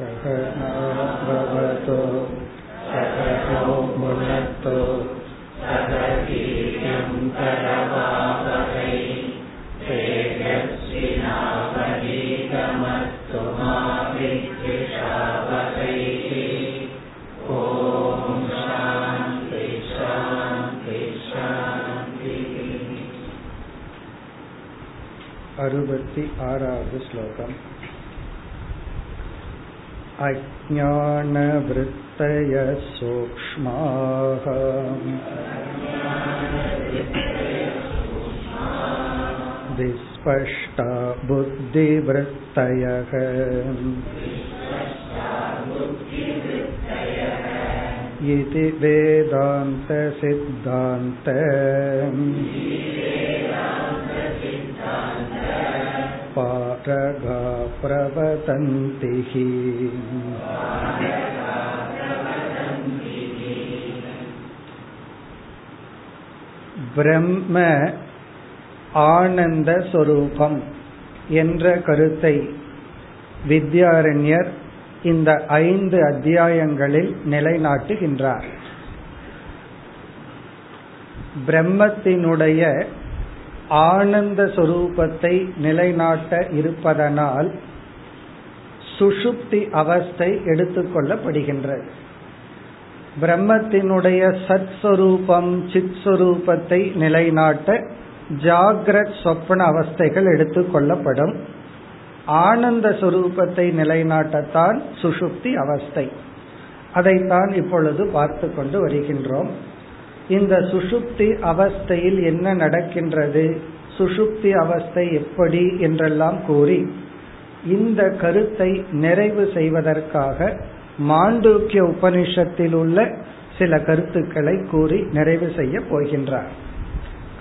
सहनाभवतु सकलो भुनक्तु सह वीर्यं करवावहै तेजस्विनावनीतमस्तु मा विद्विषावहै ॐ शान्ति शान्ति शान्तिः अरुपति आरावद् श्लोकम् अज्ञानवृत्तयः सूक्ष्माः विस्पष्टा बुद्धिवृत्तयः। इति वेदान्तसिद्धान्त। पारगा प्रवदन्ति பிரம்ம ஆனந்த சொரூபம் என்ற கருத்தை வித்யாரண்யர் இந்த ஐந்து அத்தியாயங்களில் நிலைநாட்டுகின்றார் பிரம்மத்தினுடைய ஆனந்த சொரூபத்தை நிலைநாட்ட இருப்பதனால் சுஷுப்தி அவஸ்தை எடுத்துக்கொள்ளப்படுகின்றது பிரம்மத்தினுடைய சத் சுரூபம் சித் சுரூபத்தை நிலைநாட்ட ஜாகிரத் சொப்பன அவஸ்தைகள் எடுத்துக்கொள்ளப்படும் ஆனந்த சுரூபத்தை நிலைநாட்டத்தான் சுஷுப்தி அவஸ்தை. அதைத்தான் இப்பொழுது பார்த்து கொண்டு வருகின்றோம். இந்த சுஷுப்தி அவஸ்தையில் என்ன நடக்கின்றது? சுஷுப்தி அவஸ்தை எப்படி? என்றெல்லாம் கூறி இந்த கருத்தை நிறைவு செய்வதற்காக மாண்டூக்கிய உபனிஷத்தில் உள்ள சில கருத்துக்களை கூறி நிறைவு செய்ய போகின்றார்.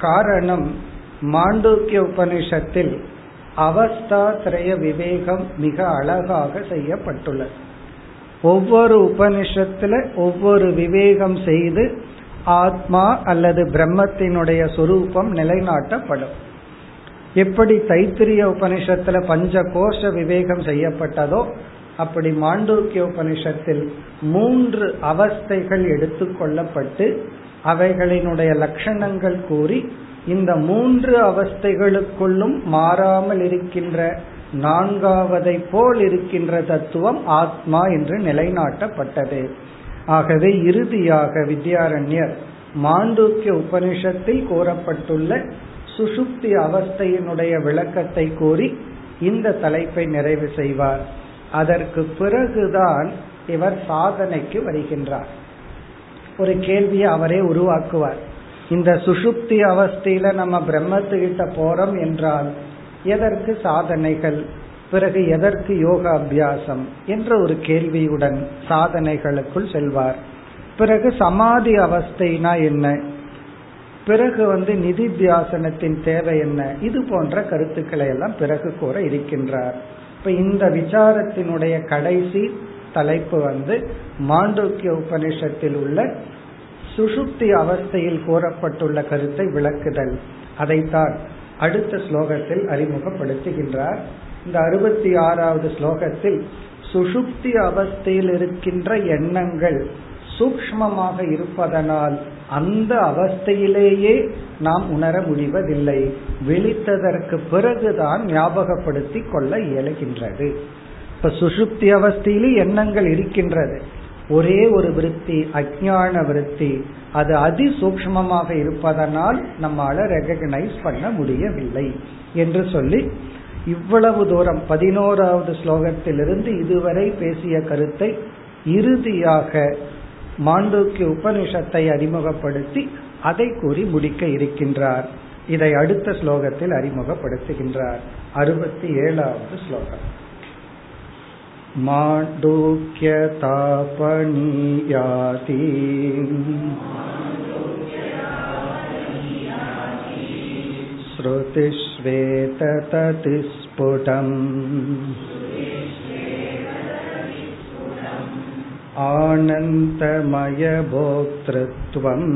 காரணம் மாண்டூக்கிய உபனிஷத்தில் அவஸ்தா திரய விவேகம் மிக அழகாக செய்யப்பட்டுள்ளது. ஒவ்வொரு உபனிஷத்துல ஒவ்வொரு விவேகம் செய்து ஆத்மா அல்லது பிரம்மத்தினுடைய சொரூபம் நிலைநாட்டப்படும். எப்படி தைத்திரிய உபனிஷத்துல பஞ்ச கோஷ விவேகம் செய்யப்பட்டதோ அப்படி மாண்டூக்கிய உபனிஷத்தில் மூன்று அவஸ்தைகள் எடுத்துக்கொள்ளப்பட்டு அவைகளினுடைய லட்சணங்கள் கூறி இந்த மூன்று அவஸ்தைகளுக்குள்ளும் மாறாமல் இருக்கின்ற நான்காவதை போல் இருக்கின்ற தத்துவம் ஆத்மா என்று நிலைநாட்டப்பட்டது. ஆகவே இறுதியாக வித்யாரண்யர் மாண்டூக்கிய உபனிஷத்தில் கூறப்பட்டுள்ள சுசுப்தி அவஸ்தையினுடைய விளக்கத்தை கூறி இந்த தலைப்பை நிறைவு செய்வார். அதற்கு பிறகுதான் இவர் சாதனைக்கு வருகின்றார். ஒரு கேள்வியை அவரே உருவாக்குவார். இந்த சுசுப்தி அவஸ்தையில நம்ம பிரம்மத்துக்கிட்ட போறோம் என்றால் எதற்கு சாதனைகள்? பிறகு எதற்கு யோக அபியாசம் என்ற ஒரு கேள்வியுடன் சாதனைகளுக்குள் செல்வார். பிறகு சமாதி அவஸ்தைனா என்ன? பிறகு வந்து நிதி தியாசனத்தின் தேவை என்ன? இது போன்ற கருத்துக்களை எல்லாம் பிறகு கூற இருக்கின்றார். இப்ப இந்த விசாரத்தினுடைய கடைசி தலைப்பு வந்து மாண்டூக்கிய உபனிஷத்தில் உள்ள சுசுப்தி அவஸ்தையில் கூறப்பட்டுள்ள கருத்தை விளக்குதல். அதைத்தான் அடுத்த ஸ்லோகத்தில் அறிமுகப்படுத்துகின்றார். இந்த அறுபத்தி ஆறாவது ஸ்லோகத்தில் சுசுப்தி அவஸ்தையில் இருக்கின்ற எண்ணங்கள் சூக்மமாக இருப்பதனால் அந்த அவஸ்தையிலேயே நாம் உணர முடிவதில்லை. விழித்ததற்கு பிறகுதான் ஞாபகப்படுத்தி கொள்ள இயலுகின்றது. இப்ப சுசுப்தி அவஸ்தையிலே எண்ணங்கள் இருக்கின்றது. ஒரே ஒரு விருத்தி அஜான விருத்தி அது அதி சூக்மமாக இருப்பதனால் நம்மால ரெகக்னைஸ் பண்ண முடியவில்லை என்று சொல்லி இவ்வளவு தூரம் பதினோராவது ஸ்லோகத்திலிருந்து இதுவரை பேசிய கருத்தை இறுதியாக மாண்டூக்கிய உபனிஷத்தை அறிமுகப்படுத்தி அதை கூறி முடிக்க இருக்கின்றார் இதை அடுத்த ஸ்லோகத்தில் அறிமுகப்படுத்துகின்றார் அறுபத்தி ஏழாவது ஸ்லோகம் माण्डूक्यतापनीयाति श्रुतिश्वेतततिस्फुटम् आनन्दमयभोक्तृत्वम्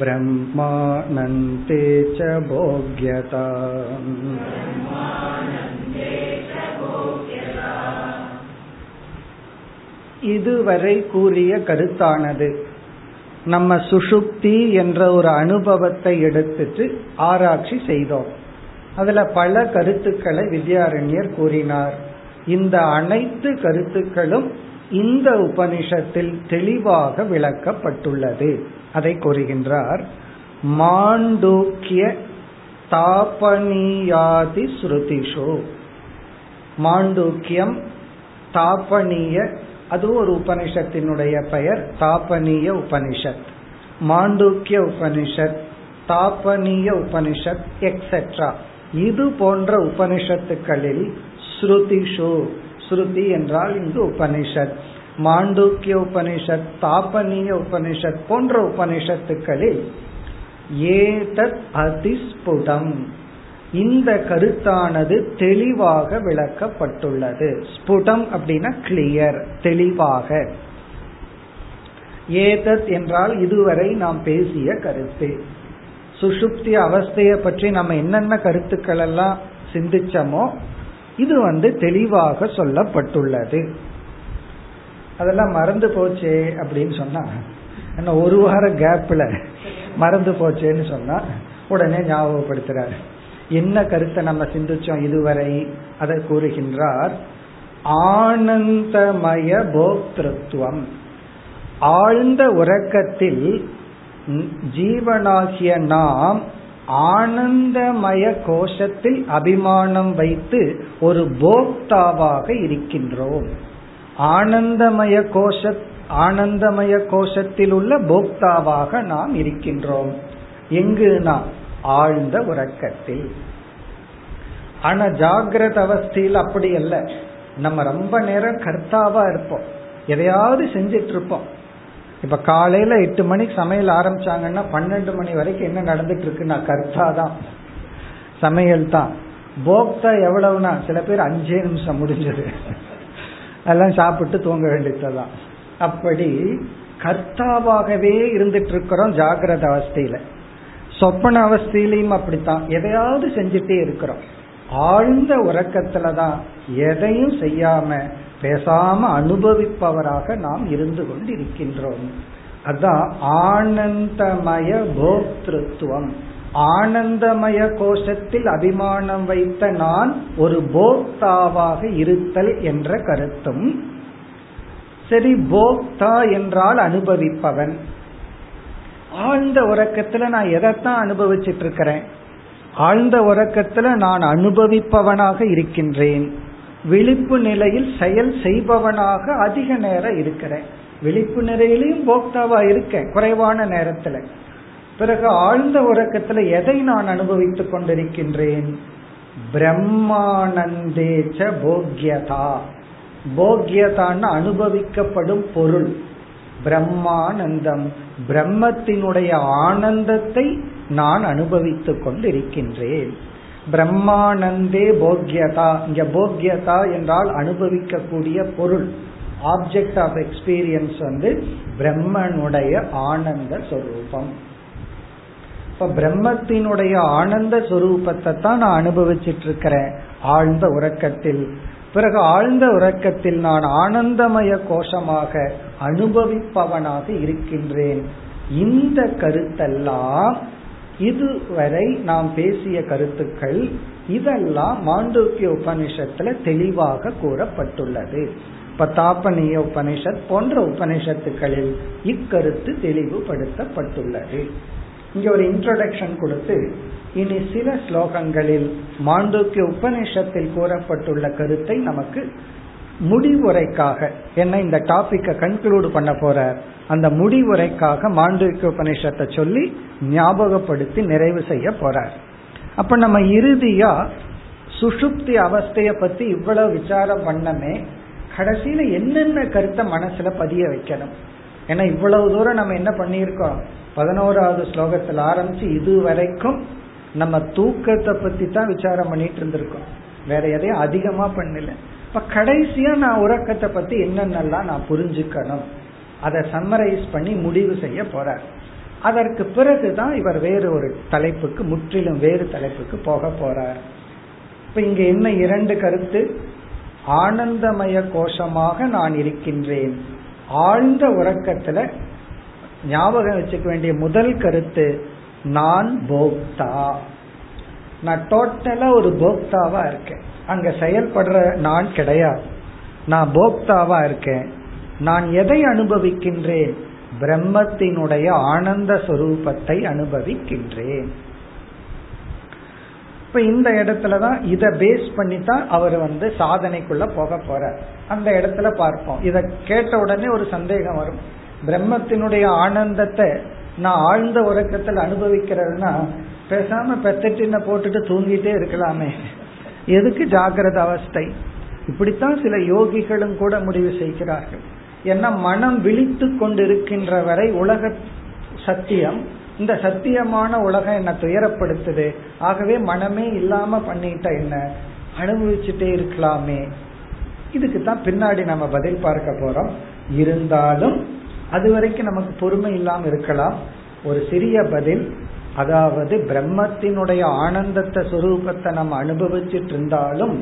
ब्रह्मानन्ते च भोग्यता இதுவரை கூறிய கருத்தானது நம்ம சுஷுப்தி என்ற ஒரு அனுபவத்தை எடுத்துட்டு ஆராய்ச்சி செய்தோம். அதுல பல கருத்துக்களை வித்யாரண்யர் கூறினார். இந்த அனைத்து கருத்துக்களும் இந்த உபனிஷத்தில் தெளிவாக விளக்கப்பட்டுள்ளது. அதை கூறுகின்றார். மாண்டூக்கிய தாபனியாதி ஸ்ருதிஷோ. மாண்டூக்கியம் தாபனிய அது ஒரு உபனிஷத்தினுடைய பெயர் தாபனிய உபனிஷத். மாண்டூக்கிய உபனிஷத் தாபனீய உபனிஷத் எக்ஸெட்ரா இது போன்ற உபனிஷத்துக்களில் ஸ்ருதிஷு. ஸ்ருதி என்றால் இங்கு உபனிஷத். மாண்டூக்கிய உபனிஷத் தாபனிய உபனிஷத் போன்ற உபனிஷத்துக்களில் ஏதத் அதிஸ்புடம் இந்த கருத்தானது தெளிவாக விளக்கப்பட்டுள்ளது. ஸ்புடம் அப்படின்னா கிளியர் தெளிவாக. ஏதத் என்றால் இதுவரை நாம் பேசிய கருத்து. சுஷுப்தி அவஸ்தையை பற்றி நம்ம என்னென்ன கருத்துக்கள் எல்லாம் சிந்திச்சோமோ இது வந்து தெளிவாக சொல்லப்பட்டுள்ளது. அதெல்லாம் மறந்து போச்சே அப்படின்னு சொன்னா என்ன ஒரு வார கேப்ல மறந்து போச்சேன்னு சொன்னா உடனே ஞாபகப்படுத்துறார். என்ன கருத்தை நம்ம சிந்திச்சோம் இதுவரை? அதை கூறுகின்றார் ஆனந்தமய போக்திருத்துவம். ஆழ்ந்த உறக்கத்தில் ஜீவனாகிய நாம் ஆனந்தமய கோஷத்தில் அபிமானம் வைத்து ஒரு போக்தாவாக இருக்கின்றோம். ஆனந்தமய கோஷ ஆனந்தமய கோஷத்தில் உள்ள போக்தாவாக நாம் இருக்கின்றோம். எங்கு நாம் ஆழ்ந்த உறக்கத்தில். ஆனா ஜாகிரத அவஸ்தையில் அப்படி அல்ல. நம்ம ரொம்ப நேரம் கர்த்தாவா இருப்போம். எதையாவது செஞ்சிட்டு இருப்போம் இப்ப காலையில எட்டு மணிக்கு சமையல் ஆரம்பிச்சாங்கன்னா பன்னெண்டு மணி வரைக்கும் என்ன நடந்துட்டு இருக்குன்னா கர்த்தா தான் சமையல் தான். போக்தா எவ்வளவுனா சில பேர் அஞ்சே நிமிஷம் முடிஞ்சது. அதெல்லாம் சாப்பிட்டு தூங்க வேண்டியதுதான். அப்படி கர்த்தாவாகவே இருந்துட்டு இருக்கிறோம் ஜாகிரத அவஸ்தையில சொப்பன அவஸ்தையிலையும் அப்படித்தான். எதையாவது செஞ்சுட்டே இருக்கிறோம். ஆழ்ந்த உறக்கத்துல தான் எதையும் செய்யாம பேசாம அனுபவிப்பவராக நாம் இருந்து கொண்டு இருக்கின்றோம் அதான் ஆனந்தமய போக்திருத்துவம். ஆனந்தமய கோஷத்தில் அபிமானம் வைத்த நான் ஒரு போக்தாவாக இருத்தல் என்ற கருத்தும் சரி போக்தா என்றால் அனுபவிப்பவன். ஆழ்ந்த உறக்கத்துல நான் எதைத்தான் அனுபவிச்சிட்டு இருக்கிறேன்? ஆழ்ந்த உறக்கத்துல நான் அனுபவிப்பவனாக இருக்கின்றேன். விழிப்பு நிலையில் செயல் செய்பவனாக அதிக நேரம் இருக்கிறேன். விழிப்பு நிலையிலையும் போக்தாவா இருக்கேன் குறைவான நேரத்துல. பிறகு ஆழ்ந்த உறக்கத்துல எதை நான் அனுபவித்துக் கொண்டிருக்கின்றேன்? பிரம்மானந்தேச்ச போக்யதா. போக்யதான்னு அனுபவிக்கப்படும் பொருள். பிரம்மானந்தம். பிரம்மத்தினுடைய ஆனந்தத்தை நான் அனுபவித்துக் கொண்டிருக்கின்றேன். பிரம்மானந்தே போக்யதா. இங்க போக்யதா என்றால் அனுபவிக்கக்கூடிய பொருள். ஆப்ஜெக்ட் ஆஃப் எக்ஸ்பீரியன்ஸ் வந்து பிரம்மனுடைய ஆனந்த சொரூபம். இப்ப பிரம்மத்தினுடைய ஆனந்த சொரூபத்தை தான் நான் அனுபவிச்சிட்டு இருக்கிறேன் ஆழ்ந்த உறக்கத்தில். பிறகு ஆழ்ந்த உறக்கத்தில் நான் ஆனந்தமய கோஷமாக அனுபவிப்பவனாக இருக்கின்றேன். இந்த கருத்தெல்லாம் இதுவரை நாம் பேசிய கருத்துக்கள் இதெல்லாம் மாண்டூக்கிய உபனிஷத்துல தெளிவாக கூறப்பட்டுள்ளது. பத்தாப்பனிய உபனிஷத் போன்ற உபனிஷத்துக்களில் இக்கருத்து தெளிவுபடுத்தப்பட்டுள்ளது. இங்க ஒரு இன்ட்ரோடக்ஷன் கொடுத்து இனி சில ஸ்லோகங்களில் மாண்டூக்கிய உபனிஷத்தில் கூறப்பட்டுள்ள கருத்தை நமக்கு முடிவுரைக்காக என்ன இந்த டாபிக்கை கன்க்ளூட் பண்ண போற அந்த முடிவுரைக்காக மாண்டவிக்க உபநிஷத்தை சொல்லி ஞாபகப்படுத்தி நிறைவு செய்ய போறார். அப்ப நம்ம இறுதியா சுஷுப்தி அவஸ்தைய பத்தி இவ்வளவு விசாரம் பண்ணமே கடைசியில என்னென்ன கருத்தை மனசுல பதிய வைக்கணும்? ஏன்னா இவ்வளவு தூரம் நம்ம என்ன பண்ணியிருக்கோம்? பதினோராவது ஸ்லோகத்தில் ஆரம்பிச்சு இது வரைக்கும் நம்ம தூக்கத்தை பத்தி தான் விசாரம் பண்ணிட்டு இருந்திருக்கோம். வேற எதையும் அதிகமா பண்ணல. இப்ப கடைசியா நான் உறக்கத்தை பத்தி என்னென்னலாம் நான் புரிஞ்சுக்கணும். அதை சம்மரைஸ் பண்ணி முடிவு செய்ய போறார். அதற்கு பிறகுதான் இவர் வேறு ஒரு தலைப்புக்கு முற்றிலும் வேறு தலைப்புக்கு போக போறார். இப்ப இங்க என்ன இரண்டு கருத்து? ஆனந்தமய கோஷமாக நான் இருக்கின்றேன். ஆழ்ந்த உறக்கத்துல ஞாபகம் வச்சுக்க வேண்டிய முதல் கருத்து நான் போக்தா. நான் டோட்டலா ஒரு போக்தாவா இருக்கேன். அங்க செயல்படுற நான் கிடையாது. நான் போக்தாவா இருக்கேன். நான் எதை அனுபவிக்கின்றேன்? பிரம்மத்தினுடைய ஆனந்த சொரூபத்தை அனுபவிக்கின்றேன். இப்ப இந்த இடத்துலதான் இதை பேஸ் பண்ணி தான் அவர் வந்து சாதனைக்குள்ள போக போறார். அந்த இடத்துல பார்ப்போம். இத கேட்ட உடனே ஒரு சந்தேகம் வரும். பிரம்மத்தினுடைய ஆனந்தத்தை நான் ஆழ்ந்த உறக்கத்தில் அனுபவிக்கிறதுனா பேசாம பெத்தட்டின போட்டுட்டு தூங்கிட்டே இருக்கலாமே. எதுக்கு ஜாகிரத அவஸ்தை? இப்படித்தான் சில யோகிகளும் கூட முடிவு செய்கிறார்கள். ஏன்னா மனம் விழித்து கொண்டிருக்கின்ற வரை உலக சத்தியம் இந்த சத்தியமான உலகம் என்ன துயரப்படுத்துது. ஆகவே மனமே இல்லாம பண்ணிட்ட என்ன? அனுபவிச்சுட்டே இருக்கலாமே. இதுக்கு தான் பின்னாடி நம்ம பதில் பார்க்க போறோம். இருந்தாலும் அது வரைக்கும் நமக்கு பொறுமை இல்லாம இருக்கலாம். ஒரு சிறிய பதில் அதாவது பிரம்மத்தினுடைய ஆனந்தத்தை சுரூபத்தை நம்ம அனுபவிச்சுட்டு இருந்தாலும்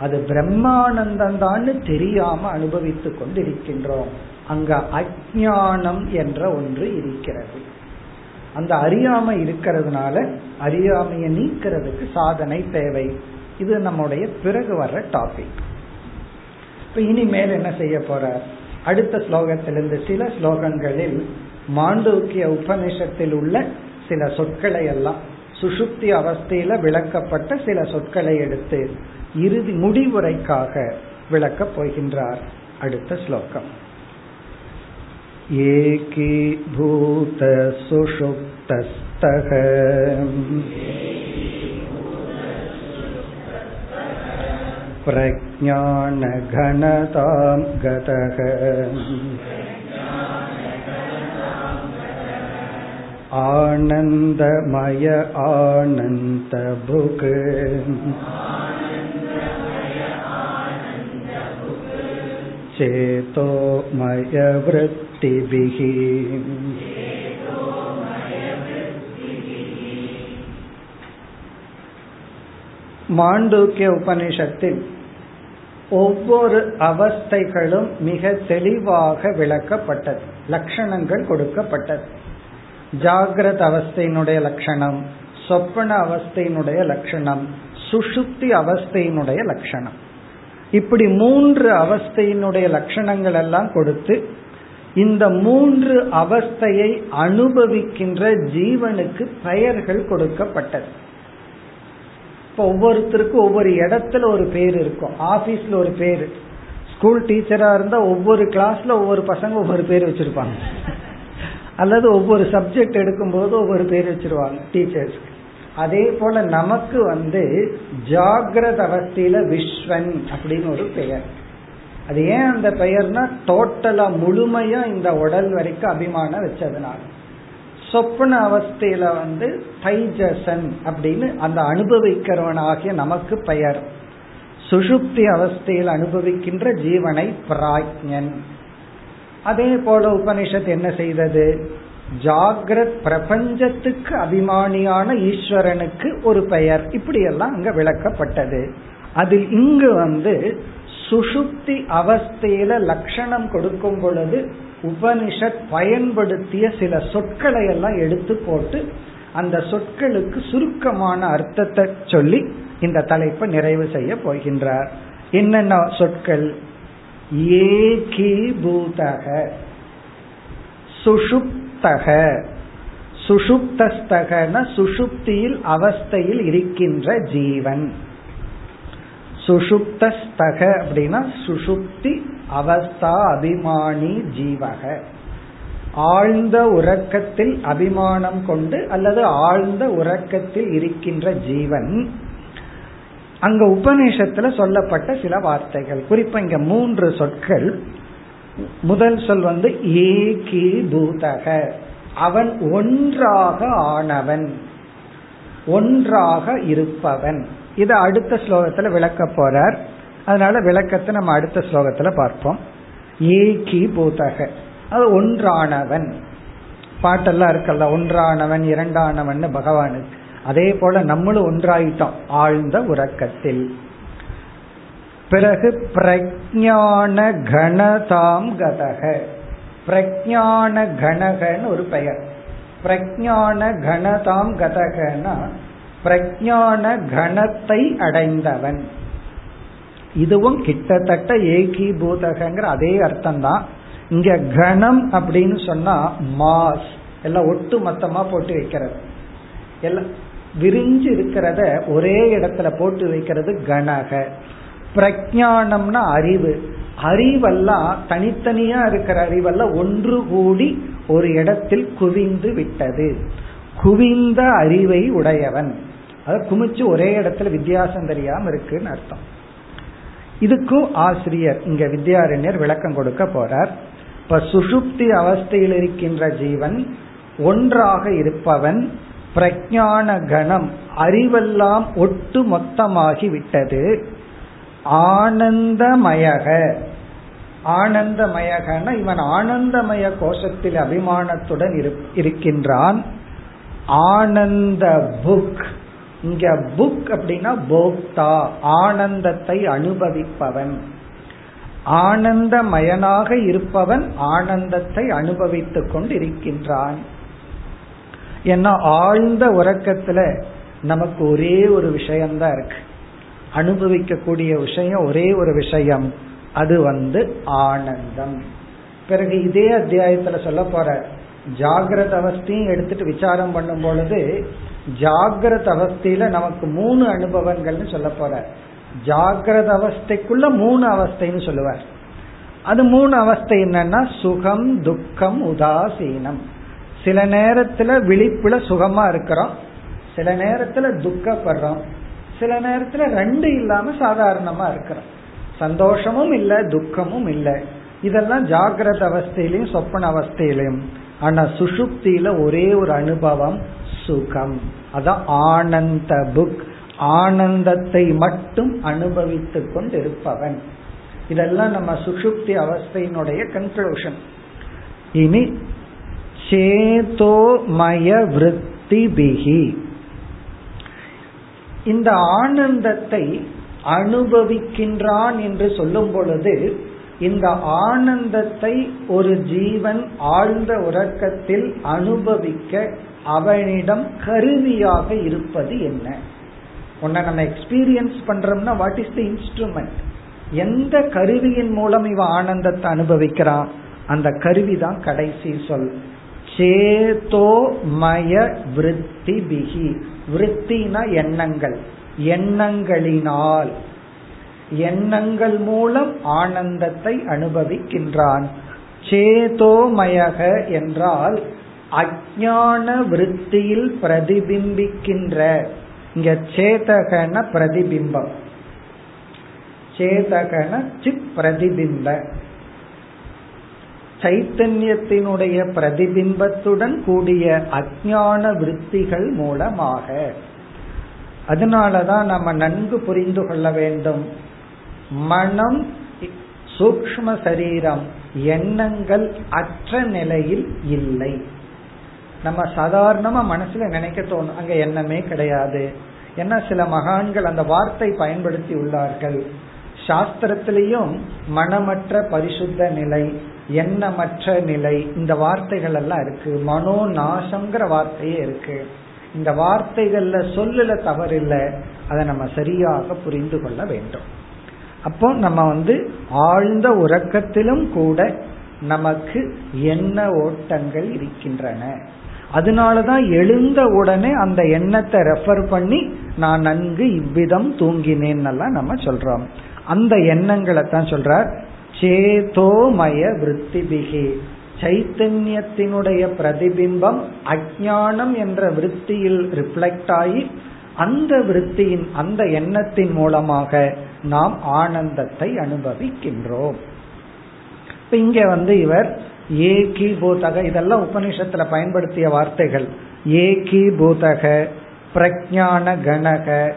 அது பிரம்மானந்தம் தான் தெரியாம அனுபவித்து கொண்டிருக்கின்றோம். அங்க அஜானம் என்ற ஒன்று இருக்கிறது. அந்த அறியாமை இருக்கிறதுனால அறியாமையை நீக்கிறதுக்கு சாதனை தேவை. இது நம்முடைய பிறகு வர்ற டாபிக் இப்ப இனிமேல் என்ன செய்ய போற? அடுத்த ஸ்லோகத்திலிருந்து சில ஸ்லோகங்களில் மாண்டூக்கிய உபநிஷத்தில் உள்ள சில சொற்களை எல்லாம் சுசுப்தி அவஸ்தையில விளக்கப்பட்ட சில சொற்களை எடுத்து இறுதி முடிவுரைக்காக விளக்கப் போகின்றார் அடுத்த ஸ்லோகம் एकीभूतसुषुप्तस्तः प्रज्ञानघनतां गतः आनन्दमय आनन्दभुक् चेतोमयवृत्तिभिः மாண்டூக்கிய உபனிஷத்தில் ஒவ்வொரு அவஸ்தைகளும் மிக தெளிவாக விளக்கப்பட்டது லட்சணங்கள் கொடுக்கப்பட்டது ஜாகிரத அவஸ்தையினுடைய லட்சணம் சொப்பன அவஸ்தையினுடைய லட்சணம் சுஷுப்தி அவஸ்தையினுடைய லட்சணம் இப்படி மூன்று அவஸ்தையினுடைய லட்சணங்கள் எல்லாம் கொடுத்து இந்த மூன்று அவஸ்தையை அனுபவிக்கின்ற ஜீவனுக்கு பெயர்கள் கொடுக்கப்பட்டது. இப்போ ஒவ்வொருத்தருக்கும் ஒவ்வொரு இடத்துல ஒரு பேர் இருக்கும் ஆபீஸ்ல ஒரு பேர். ஸ்கூல் டீச்சரா இருந்தா ஒவ்வொரு கிளாஸ்ல ஒவ்வொரு பசங்க ஒவ்வொரு பேர் வச்சிருப்பாங்க. அல்லது ஒவ்வொரு சப்ஜெக்ட் எடுக்கும்போது ஒவ்வொரு பேர் வச்சிருவாங்க டீச்சர்ஸ்க்கு அதே போல நமக்கு வந்து ஜாகிரத அவஸ்தையில விஸ்வன் அப்படின்னு ஒரு பெயர். அது ஏன் அந்த பெயர்னா டோட்டலா முழுமையா இந்த உடல் வரைக்கும் அபிமானம் வச்சதுனால. சொப்பன அவஸ்தையில வந்து தைஜசன் அப்படின்னு அந்த அனுபவிக்கிறவனாகிய நமக்கு பெயர். சுஷுப்தி அவஸ்தையில் அனுபவிக்கின்ற ஜீவனை பிராஜ்யன். அதே போல உபனிஷத் என்ன செய்தது? ஜாகிரத் பிரபஞ்சத்துக்கு அபிமானியான ஈஸ்வரனுக்கு ஒரு பெயர். இப்படியெல்லாம் அங்க விளக்கப்பட்டது. அதில் இங்கு வந்து சுஷுப்தி அவஸ்தையில லட்சணம் கொடுக்கும் பொழுது உபனிஷத் பயன்படுத்திய சில சொற்களை எல்லாம் எடுத்து போட்டு அந்த சொற்களுக்கு சுருக்கமான அர்த்தத்தை சொல்லி இந்த தலைப்பை நிறைவு செய்ய போகின்றார். என்னென்ன சொற்கள்? ஏகீபூதக சுஷுப்தக. சுஷுப்தஸ்தகன சுஷுப்தியில் அவஸ்தையில் இருக்கின்ற ஜீவன். சுஷுப்தஸ்தக அப்படின்னா சுஷுப்தி அவஸ்தா அபிமானி ஜீவக. ஆழ்ந்த உறக்கத்தில் அபிமானம் கொண்டு அல்லது ஆழ்ந்த உறக்கத்தில் இருக்கின்ற ஜீவன். அங்க உபநிஷத்துல சொல்லப்பட்ட சில வார்த்தைகள். குறிப்பா இங்க மூன்று சொற்கள். முதல் சொல் வந்து ஏகி பூதக. அவன் ஒன்றாக ஆனவன். ஒன்றாக இருப்பவன். இதை அடுத்த ஸ்லோகத்துல விளக்க போறார். அதனால விளக்கத்தை நம்ம அடுத்த ஸ்லோகத்துல பார்ப்போம். ஏகி பூதக. அது ஒன்றானவன். பாட்டெல்லாம் இருக்கல்ல ஒன்றானவன் இரண்டானவன் பகவானுக்கு. அதே போல நம்மளும் ஒன்றாயிட்டோம் ஆழ்ந்த உறக்கத்தில். பிறகு பிரஜான கணதாம் கதக. பிரஜான கணகன்னு ஒரு பெயர். பிரஜான கணதாம் கதகனா பிரஜான கணத்தை அடைந்தவன். இதுவும் கிட்டத்தட்ட ஏகீபூதகங்கிற அதே அர்த்தம் தான் இங்க கணம் அப்படின்னு சொன்னா மாஸ் எல்லாம் ஒட்டு மொத்தமா போட்டு வைக்கிறது. எல்லாம் விரிஞ்சு இருக்கிறத ஒரே இடத்துல போட்டு வைக்கிறது கணக பிரஜானம்னா அறிவு. அறிவெல்லாம் தனித்தனியா இருக்கிற அறிவெல்லாம் ஒன்று கூடி ஒரு இடத்தில் குவிந்து விட்டது. குவிந்த அறிவை உடையவன். அதை குமிச்சு ஒரே இடத்துல வித்தியாசம் தெரியாம இருக்குன்னு அர்த்தம். இதுக்கும் ஆசிரியர் இங்க வித்யாரண்யர் விளக்கம் கொடுக்க போறார். இப்ப சுஷுப்தி அவஸ்தையில் இருக்கின்ற ஜீவன் ஒன்றாக இருப்பவன் பிரஜான கணம் அறிவெல்லாம் ஒட்டு மொத்தமாகி விட்டது. ஆனந்தமயக. ஆனந்தமயகன இவன் ஆனந்தமய கோஷத்தில் அபிமானத்துடன் இருக்கின்றான். ஆனந்த புக். இங்க புக் அப்படின்னா போக்தா ஆனந்தத்தை அனுபவிப்பவன். ஆனந்தமயனாக இருப்பவன் ஆனந்தத்தை அனுபவித்துக் கொண்டு இருக்கின்றான் ஏன்னா ஆழ்ந்த உறக்கத்துல நமக்கு ஒரே ஒரு விஷயம்தான் இருக்கு. அனுபவிக்கக்கூடிய விஷயம் ஒரே ஒரு விஷயம். அது வந்து ஆனந்தம். பிறகு இதே அத்தியாயத்துல சொல்ல போற ஜாகிரத அவஸ்தையும் எடுத்துட்டு விசாரம் பண்ணும் பொழுது ஜாகிரத அவஸ்தையில நமக்கு மூணு அனுபவங்கள்னு சொல்ல போற. ஜாகிரத அவஸ்தைக்குள்ள மூணு அவஸ்தைன்னு சொல்லுவார். அது மூணு அவஸ்தை என்னன்னா சுகம் துக்கம் உதாசீனம். சில நேரத்துல விழிப்புல சுகமா இருக்கிறோம். சில நேரத்துல துக்கப்படுறோம். சில நேரத்துல ரெண்டு இல்லாம சாதாரணமா இருக்கிறோம். சந்தோஷமும் இல்ல துக்கமும் இல்ல. இதெல்லாம் ஜாகிரத அவஸ்தையிலையும் சொப்பன அவஸ்தையிலையும். ஆனா சுசுப்தியில ஒரே ஒரு அனுபவம் சுகம். அதான் ஆனந்த புக். ஆனந்தத்தை மட்டும் அனுபவித்து கொண்டிருப்பவன். இதெல்லாம் நம்ம சுஷுப்தி அவஸ்தையினுடைய கன்க்ளூஷன் இனி சேதோமய விருத்தி பிகி இந்த ஆனந்தத்தை அனுபவிக்கின்றான் என்று சொல்லும் பொழுது இந்த ஆனந்தத்தை ஒரு ஜீவன் ஆழ்ந்த உறக்கத்தில் அனுபவிக்க அவனிடம் கருவியாக இருப்பது என்ன? உன்னை நம்ம எக்ஸ்பீரியன்ஸ் பண்றோம்னா வாட் இஸ் த இன்ஸ்ட்ருமெண்ட் எந்த கருவியின் மூலம் இவன் ஆனந்தத்தை அனுபவிக்கிறான்? அந்த கருவி தான் கடைசி சொல். சேதோமய விருத்தி பிகி விருத்தினா எண்ணங்கள். எண்ணங்களினால். எண்ணங்கள் மூலம் ஆனந்தத்தை அனுபவிக்கின்றான். சேதோமயக என்றால் அஜான விருத்தியில் பிரதிபிம்பிக்கின்ற. இங்க சேதகன பிரதிபிம்பம். சேதகன சித் பிரதிபிம்ப. சைத்தன்யத்தினுடைய பிரதிபிம்பத்துடன் கூடிய அஜான விருத்திகள் மூலமாக. அதனாலதான் நம்ம நன்கு புரிந்து கொள்ள வேண்டும். மனம் சூக்ம சரீரம் எண்ணங்கள் அற்ற நிலையில் இல்லை. நம்ம சாதாரணமா மனசுல நினைக்க தோணும் அங்க எண்ணமே கிடையாது. ஏன்னா சில மகான்கள் அந்த வார்த்தை பயன்படுத்தி உள்ளார்கள். சாஸ்திரத்திலையும் மனமற்ற பரிசுத்த நிலை எண்ணமற்ற நிலை. இந்த வார்த்தைகள் எல்லாம் இருக்கு. மனோ நாசங்கிற வார்த்தையே இருக்கு. இந்த வார்த்தைகள்ல சொல்லல இல்லை அதை நம்ம சரியாக புரிந்து கொள்ள வேண்டும். அப்போ நம்ம வந்து ஆழ்ந்த உறக்கத்திலும் கூட நமக்கு என்ன ஓட்டங்கள் இருக்கின்றன. அதனாலதான் எழுந்த உடனே அந்த எண்ணத்தை ரெஃபர் பண்ணி நான் நன்கு இவ்விதம் தூங்கினேன் எல்லாம் நம்ம சொல்றோம். அந்த எண்ணங்களை தான் சொல்றார். சேதோமய விருத்திபிகி சைத்தன்யத்தினுடைய பிரதிபிம்பம் அஜானம் என்ற விருத்தியில் ரிஃப்ளெக்ட் ஆகி அந்த விருத்தியின் அந்த எண்ணத்தின் மூலமாக நாம் ஆனந்தத்தை அனுபவிக்கின்றோம். இப்ப இங்க வந்து இவர் ஏகி பூதக இதெல்லாம் உபனிஷத்துல பயன்படுத்திய வார்த்தைகள். ஏகி பூதக பிரஜான கணக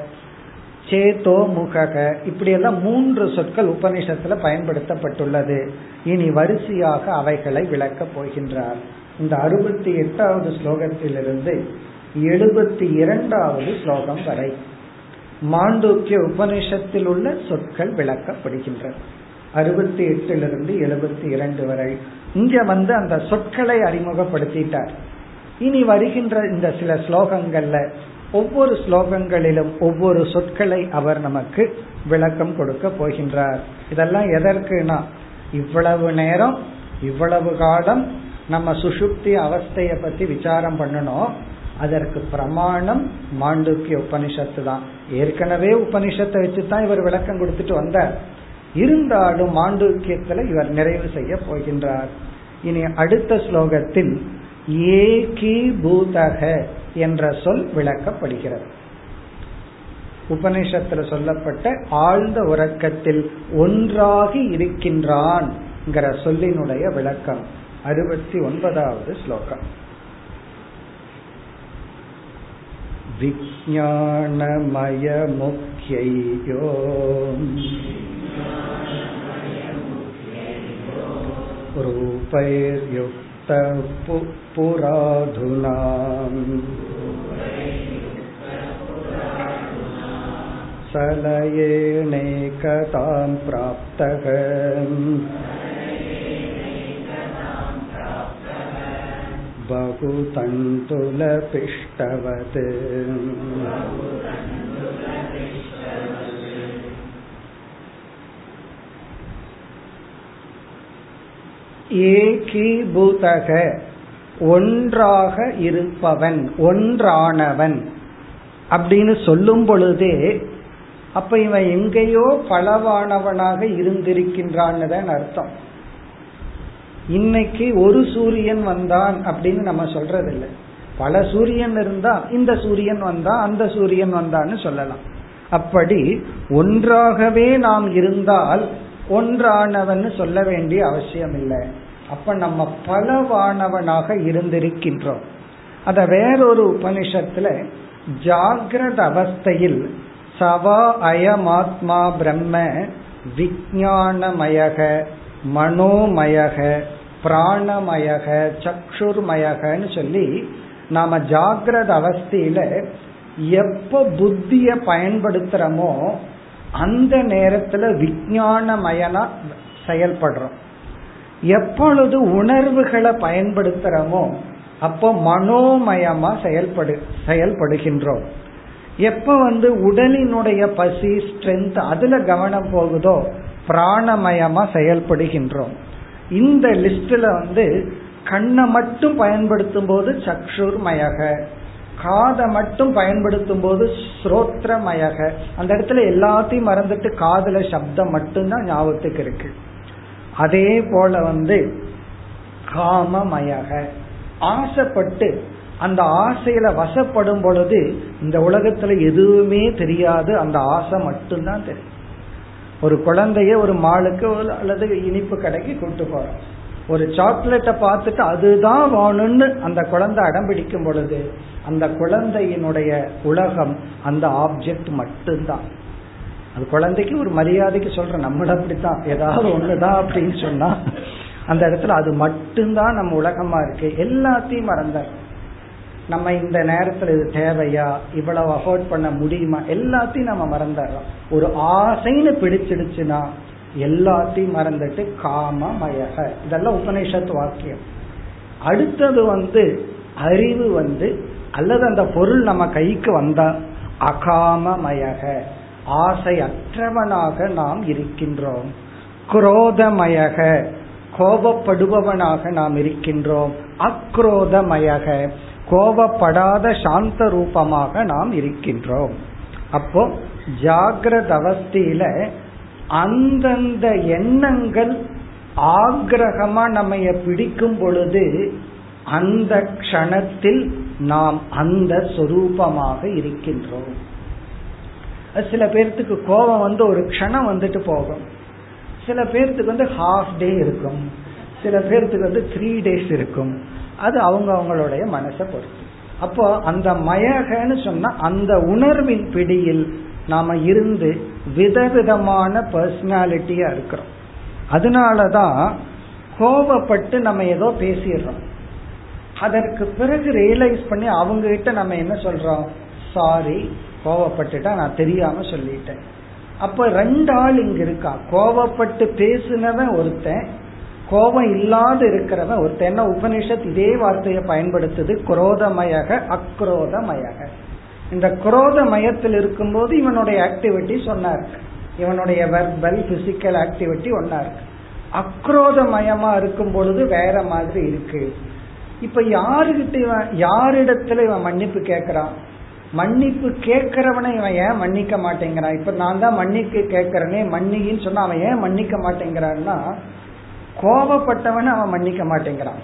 சேதோ முகக. இப்படியெல்லாம் மூன்று சொற்கள் உபனிஷத்துல பயன்படுத்தப்பட்டுள்ளது. இனி வரிசையாக அவைகளை விளக்கப் போகின்றார். இந்த அறுபத்தி எட்டாவது ஸ்லோகத்திலிருந்து எழுபத்தி இரண்டாவது ஸ்லோகம் வரை மாண்டூக்கிய உபனிஷத்தில் உள்ள சொற்கள் விளக்கப்படுகின்றன. அறுபத்தி எட்டிலிருந்து எழுபத்தி இரண்டு வரை. இங்க வந்து அந்த சொற்களை அறிமுகப்படுத்திட்டார். இனி வருகின்ற இந்த சில ஸ்லோகங்கள்ல ஒவ்வொரு ஸ்லோகங்களிலும் ஒவ்வொரு சொற்களை அவர் நமக்கு விளக்கம் கொடுக்க போகின்றார். இதெல்லாம் எதற்குனா இவ்வளவு நேரம் இவ்வளவு காலம் நம்ம சுசுப்தி அவஸ்தைய பத்தி விசாரம் பண்ணணும். அதற்கு பிரமாணம் மாண்டுக்கிய உபனிஷத்து தான். ஏற்கனவே உபனிஷத்தை வச்சு தான் இவர் விளக்கம் கொடுத்துட்டு வந்தார். இருந்தாலும் மாண்டூக்கியத்துல இவர் நிறைவு செய்ய போகின்றார். இனி அடுத்த ஸ்லோகத்தில் ஏகி பூதக. என்ற சொல் விளக்கப்படுகிறது உபனிஷத்துல சொல்லப்பட்ட ஆழ்ந்த உறக்கத்தில் ஒன்றாகி இருக்கின்றான் சொல்லினுடைய விளக்கம் அறுபத்தி ஒன்பதாவது ஸ்லோகம் विज्ञानमयमुख्यैयो रूपैर्युक्तः पुराधुना सलयेणेकतां प्राप्तः बहुतन्तुलपिष्टवत् ஏகீபூதக ஒன்றாக இருப்பவன் ஒன்றானவன். அப்படின்னு சொல்லும் பொழுதே அப்ப இவன் எங்கேயோ பலவானவனாக இருந்திருக்கின்றான்னு தான் அர்த்தம். இன்னைக்கு ஒரு சூரியன் வந்தான் அப்படின்னு நம்ம சொல்றதில்லை. பல சூரியன் இருந்தா இந்த சூரியன் வந்தா அந்த சூரியன் வந்தான்னு சொல்லலாம். அப்படி ஒன்றாகவே நாம் இருந்தால் ஒன்றானவன் சொல்ல வேண்டிய அவசியம் இல்லை அப்ப நம்ம பலவானவனாக இருந்திருக்கின்றோம். அத வேறொரு உபனிஷத்துல ஜாகிரத அவஸ்தையில் சவா அயமாத்மா பிரம்ம விஜானமயக மனோமயக பிராணமயக சக்ஷுர்மயகன்னு சொல்லி நாம ஜாகிரத அவஸ்தையில எப்ப புத்திய பயன்படுத்துறோமோ அந்த நேரத்துல விஜயானமயனா செயல்படுறோம். எப்பொழுது உணர்வுகளை பயன்படுத்துறோமோ அப்போ மனோமயமா செயல்படு செயல்படுகின்றோம். எப்ப வந்து உடலினுடைய பசி ஸ்ட்ரென்த் அதுல கவனம் போகுதோ பிராணமயமா செயல்படுகின்றோம். இந்த லிஸ்ட்ல வந்து கண்ணை மட்டும் பயன்படுத்தும் போது சக்ஷுர் மயக காதை மட்டும் பயன்படுத்தும் போது ஸ்ரோத்ரமயக. அந்த இடத்துல எல்லாத்தையும் மறந்துட்டு காதுல சப்தம் மட்டும்தான் ஞாபகத்துக்கு இருக்கு. அதே போல வந்து காமமயக. ஆசைப்பட்டு அந்த ஆசையில வசப்படும் பொழுது இந்த உலகத்துல எதுவுமே தெரியாது அந்த ஆசை மட்டும்தான் தெரியும். ஒரு குழந்தைய ஒரு மாலுக்கு அல்லது இனிப்பு கடைக்கு கூட்டு போறோம். ஒரு சாக்லேட்டை பார்த்துட்டு அதுதான் வேணும்னு அந்த குழந்தை அடம் பிடிக்கும் பொழுது அந்த குழந்தையினுடைய உலகம் அந்த ஆப்ஜெக்ட் மட்டும்தான். அது குழந்தைக்கு ஒரு மரியாதைக்கு சொல்ற நம்மள அப்படித்தான். ஏதாவது ஒண்ணுதான் அப்படின்னு சொன்னா அந்த இடத்துல அது மட்டும்தான் நம்ம உலகமா இருக்கு. எல்லாத்தையும் மறந்த நம்ம இந்த நேரத்துல இது தேவையா? இவ்வளவு அஃபோர்ட் பண்ண முடியுமா? எல்லாத்தையும் நம்ம மறந்துடுறோம் ஒரு ஆசைன்னு பிடிச்சிடுச்சுன்னா எல்லாத்தையும் மறந்துட்டு காம மயக இதெல்லாம் உபநிஷத்து வாக்கியம். அடுத்தது வந்து அறிவு வந்து அல்லது அந்த பொருள் நம்ம கைக்கு வந்தா அகாமமயக ஆசை அற்றவனாக நாம் இருக்கின்றோம். குரோதமயக கோபப்படுபவனாக நாம் இருக்கின்றோம். அக்ரோதமயக கோபப்படாத சாந்த ரூபமாக நாம் இருக்கின்றோம். அப்போ ஜாகிரத அவஸ்தியில அந்தந்த எண்ணங்கள் ஆக்ரகமா நம்ம பிடிக்கும் பொழுது அந்த க்ஷணத்தில் நாம் அந்த சொரூபமாக இருக்கின்றோம். சில பேர்த்துக்கு கோபம் வந்து ஒரு க்ஷணம் வந்துட்டு போகும். சில பேர்த்துக்கு வந்து ஹாஃப் டே இருக்கும். சில பேர்த்துக்கு வந்து த்ரீ டேஸ் இருக்கும். அது அவங்க அவங்களுடைய மனசை பொறுத்து. அப்போ அந்த மயகன்னு சொன்னா அந்த உணர்வின் பிடியில் நாம இருந்து விதவிதமான பர்சனாலிட்டியா இருக்கிறோம். அதனாலதான் கோபப்பட்டு நம்ம ஏதோ பேசிடுறோம். அதற்கு பிறகு ரியலைஸ் பண்ணி அவங்க கிட்ட நம்ம என்ன சொல்றோம்? சாரி கோவப்பட்டுட்டா நான் தெரியாம சொல்லிட்டேன். அப்ப ரெண்டு ஆள் இங்க இருக்கா? கோவப்பட்டு பேசுனவன் ஒருத்தன் கோபம் இல்லாத இருக்கிறவன் ஒருத்தன். என்ன உபனிஷத் இதே வார்த்தையை பயன்படுத்துது? குரோதமயக அக்ரோதமயக. இந்த குரோத மயத்தில் இருக்கும்போது இவனுடைய ஆக்டிவிட்டி சொன்னா இருக்கு. இவனுடைய வெர்பல் பிசிக்கல் ஆக்டிவிட்டி ஒன்னா இருக்கு. அக்ரோத மயமா இருக்கும் பொழுது வேற மாதிரி இருக்கு. இப்ப யாருகிட்ட இவன் யாரிடத்துல இவன் மன்னிப்பு கேட்கறான்? மன்னிப்பு கேட்கிறவனை இவன் ஏன் மன்னிக்க மாட்டேங்கிறான்? இப்ப நான் தான் மன்னிக்க கேட்கறனே மன்னின்னு சொன்னா அவன் ஏன் மன்னிக்க மாட்டேங்கிறான்னா கோபப்பட்டவன் அவன் மன்னிக்க மாட்டேங்கிறான்.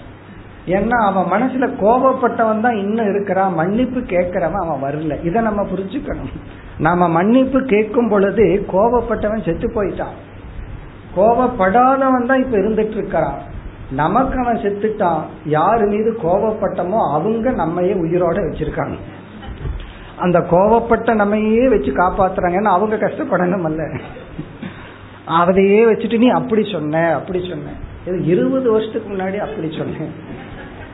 ஏன்னா அவன் மனசுல கோபப்பட்டவன் தான் இன்னும் இருக்கிறான் மன்னிப்பு கேட்கிறவன் அவன் வரல. இதை நம்ம புரிஞ்சுக்கணும். நாம மன்னிப்பு கேட்கும் பொழுது கோபப்பட்டவன் செத்து போயிட்டான். கோபப்படாதவன் தான் இப்ப இருந்துட்டு இருக்கிறான். நமக்கு அவன் செத்துட்டான் யாரு மீது கோபப்பட்டமோ அவங்க நம்மையே உயிரோட வச்சிருக்காங்க. அந்த கோபப்பட்ட நம்மையே வச்சு காப்பாத்துறாங்கன்னு அவங்க கஷ்டப்படணும் அல்ல. அதையே வச்சுட்டு நீ அப்படி சொன்ன அப்படி சொன்ன. இது இருபது வருஷத்துக்கு முன்னாடி அப்படி சொன்னேன்.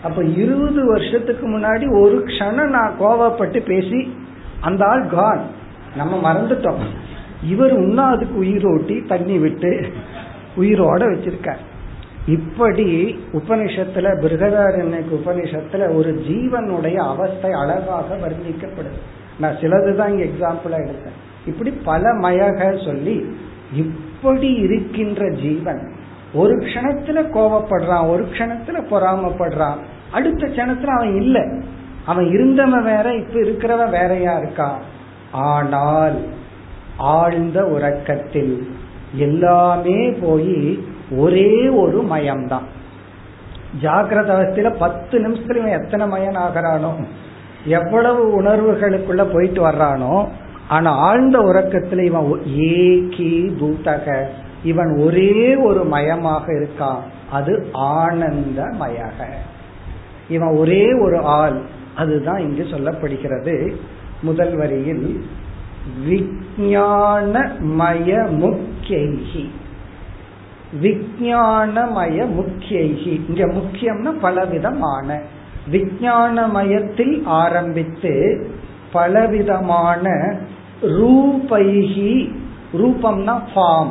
அப்ப இருபது வருஷத்துக்கு முன்னாடி ஒரு க்ஷணம் நான் கோவப்பட்டு பேசி அந்த ஆள் கான் நம்ம மறந்துட்டோம். இவர் இன்னும் அதுக்கு உயிரோட்டி தண்ணி விட்டு உயிரோட வச்சிருக்கார். இப்படி உபனிஷத்துல பிருகதாரண்யக்கு உபனிஷத்துல ஒரு ஜீவனுடைய அவஸ்தை அழகாக வர்ணிக்கப்படுது. நான் சிலதுதான் இங்க எக்ஸாம்பிளா எடுத்தேன். இப்படி பல மயக சொல்லி இப்படி இருக்கின்ற ஜீவன் ஒரு க்ஷணத்துல கோவப்படுறான் ஒரு க்ஷணத்துல பொறாமப்படுறான் அடுத்த க்ஷணத்துல அவன் இல்லை. அவன் இருந்தவன் வேற இப்ப இருக்கிறவன் வேறையா இருக்கான் ஆனால் ஆழ்ந்த உறக்கத்தில் எல்லாமே போய் ஒரே ஒரு மயம்தான். ஜாகிரத அவஸ்தையில பத்து நிமிஷத்துல இவன் எத்தனை மயன் ஆகிறானோ எவ்வளவு உணர்வுகளுக்குள்ள போயிட்டு வர்றானோ ஆனா ஆழ்ந்த உறக்கத்துல இவன் ஏகி பூதக. இவன் ஒரே ஒரு மயமாக இருக்கான். அது ஆனந்த மயக. இவன் ஒரே ஒரு ஆள். அதுதான் இங்கு சொல்லப்படுகிறது முதல் வரியில் விஜயானமய முக்கியகி விஜயானமய முக்கியகி. இங்க முக்கியம்னா பலவிதமான. விஜயானமயத்தில் ஆரம்பித்து பலவிதமான ரூபைகி ரூபம்னா ஃபார்ம்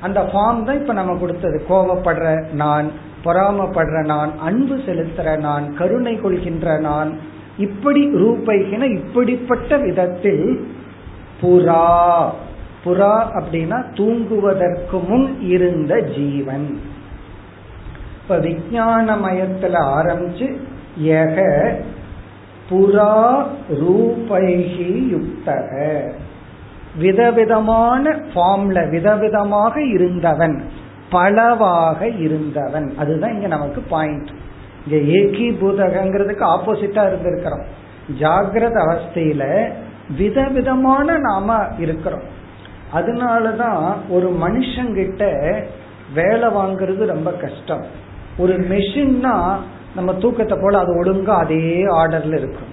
அந்த ஃபார்ம் தான் இப்ப நம்ம கொடுத்தது. கோவப்படுற நான் பொறாமப்படுற நான் அன்பு செலுத்துற நான் கருணை கொள்கின்ற நான். இப்படி ரூபைகின இப்படிப்பட்ட விதத்தில் புறா. புறா அப்படின்னா தூங்குவதற்கு முன் இருந்த ஜீவன். இப்ப விஜயானமயத்துல ஆரம்பிச்சு எக புறா ரூபைகி யுக்தக. விதவிதமான ஃபார்ம்ல விதவிதமாக இருந்தவன் பலவாக இருந்தவன். அதுதான் இங்க நமக்கு பாயிண்ட் இங்க ஏகி பூதகங்கிறதுக்கு ஆப்போசிட்டா இருந்திருக்கிறோம். ஜாகிரத அவஸ்தையில விதவிதமான நாம இருக்கிறோம். அதனாலதான் ஒரு மனுஷங்கிட்ட வேலை வாங்குறது ரொம்ப கஷ்டம். ஒரு மெஷின்னா நம்ம தூக்கத்தை போல அது ஒழுங்கா அதே ஆர்டர்ல இருக்கும்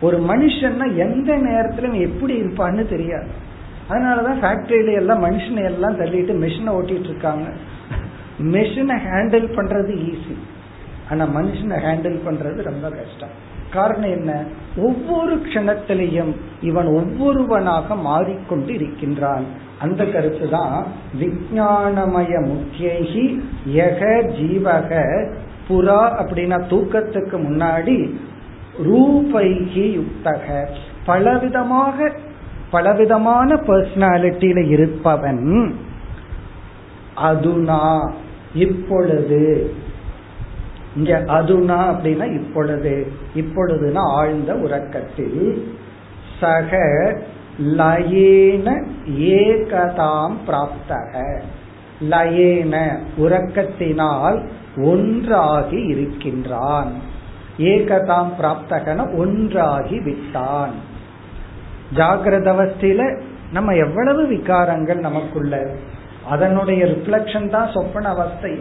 ஒரு மனுஷன்னா எந்த நேரத்துல எப்படி இருப்பான்னு தெரியாது. அதனாலதான் ஃபேக்டரியில எல்லாம் மனுஷனை எல்லாம் தள்ளிட்டு மெஷினை ஓட்டிட்டு இருக்காங்க. மெஷினை ஹேண்டில் பண்றது ஈஸி ஆனா மனுஷனை ஹேண்டில் பண்றது ரொம்ப கஷ்டம். காரணம் என்ன? ஒவ்வொரு க்ஷணத்திலையும் இவன் ஒவ்வொருவனாக மாறிக்கொண்டு இருக்கின்றான் அந்த கருத்து தான் விஜயானமய முக்கியகி யக ஜீவக புறா அப்படின்னா தூக்கத்துக்கு முன்னாடி ரூபைகி யுக்தக. பலவிதமாக பலவிதமான பர்சனாலிட்டியில இருப்பவன். அதுனா இப்பொழுது இங்க அதுனா அப்படின்னா இப்பொழுது இப்பொழுதுனா ஆழ்ந்த உறக்கத்தில் சக லயேன ஏகதாம் பிராப்தக. லயேன உறக்கத்தினால் ஒன்றாகி இருக்கின்றான். ஏகதாம் பிராப்தகன ஒன்றாகி விட்டான். ஜாகிரத அவஸ்தையில நம்ம எவ்வளவு விகாரங்கள் நமக்குள்ள? அதனுடைய ரிஃப்ளக்ஷன் தான் சொப்பன அவஸ்தை.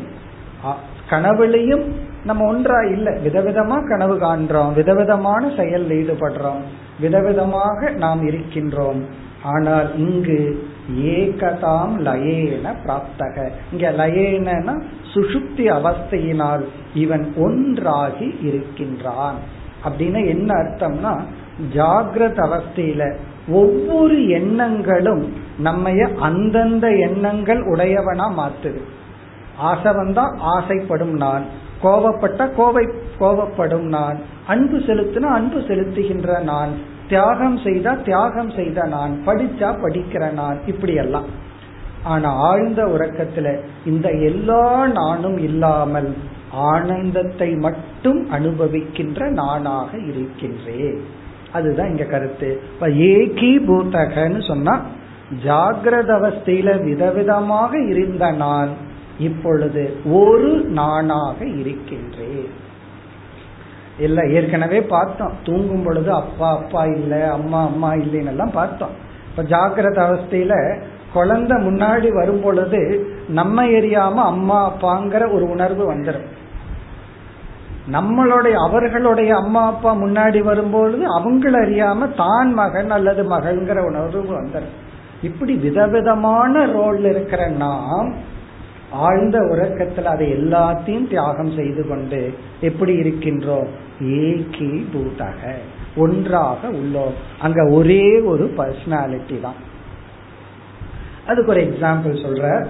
கனவுலையும் நம்ம ஒன்றா இல்லை. விதவிதமா கனவு காண்றோம். விதவிதமான செயல் ஈடுபடுறோம். விதவிதமாக நாம் இருக்கின்றோம். ஆனால் இங்கு ஏகதாம் லயேன பிராப்தக. இங்க லயேனா சுசுப்தி அவஸ்தையினால் இவன் ஒன்றாகி இருக்கின்றான். அப்படின்னு என்ன அர்த்தம்னா ஜாகிரத அவஸ்தையில ஒவ்வொரு எண்ணங்களும் நம்மைய அந்தந்த எண்ணங்கள் உடையவனா மாத்துது. ஆசை வந்தா ஆசைப்படும் நான். கோபப்பட்ட கோவை கோபப்படும் நான். அன்பு செலுத்தினா அன்பு செலுத்துகின்ற நான். தியாகம் செய்தா தியாகம் செய்த நான். படிச்சா படிக்கிற நான். இப்படி எல்லாம் ஆனா ஆழ்ந்த உறக்கத்துல இந்த எல்லா நானும் இல்லாமல் ஆனந்தத்தை மட்டும் அனுபவிக்கின்ற நானாக இருக்கின்றேன். அதுதான் இங்க கருத்து. இப்ப ஏகி பூத்தகன்னு சொன்னா ஜாகிரத அவஸ்தையில விதவிதமாக இருந்த நான் இப்பொழுது ஒரு நானாக இருக்கின்றேன். இல்ல ஏற்கனவே பார்த்தோம். தூங்கும் பொழுது அப்பா அப்பா இல்ல அம்மா அம்மா இல்லைன்னு எல்லாம் பார்த்தோம். இப்ப ஜாகிரத அவஸ்தையில குழந்தை முன்னாடி வரும் பொழுது நம்ம எரியாம அம்மா அப்பாங்கிற ஒரு உணர்வு வந்துடும் நம்மளுடைய அவர்களுடைய அம்மா அப்பா முன்னாடி வரும்பொழுது அவங்கள அறியாம தான் மகன் அல்லது மகள்ங்கிற உணர்வு வந்துடும் இப்படி விதவிதமான ரோல் இருக்கிற நாம் ஆழ்ந்த உறக்கத்தில் அதை எல்லாத்தையும் தியாகம் செய்து கொண்டு எப்படி இருக்கின்றோம்? ஏகி பூதக ஒன்றாக உள்ளோம். அங்க ஒரே ஒரு பர்சனாலிட்டி தான். அதுக்கு ஒரு எக்ஸாம்பிள் சொல்ற.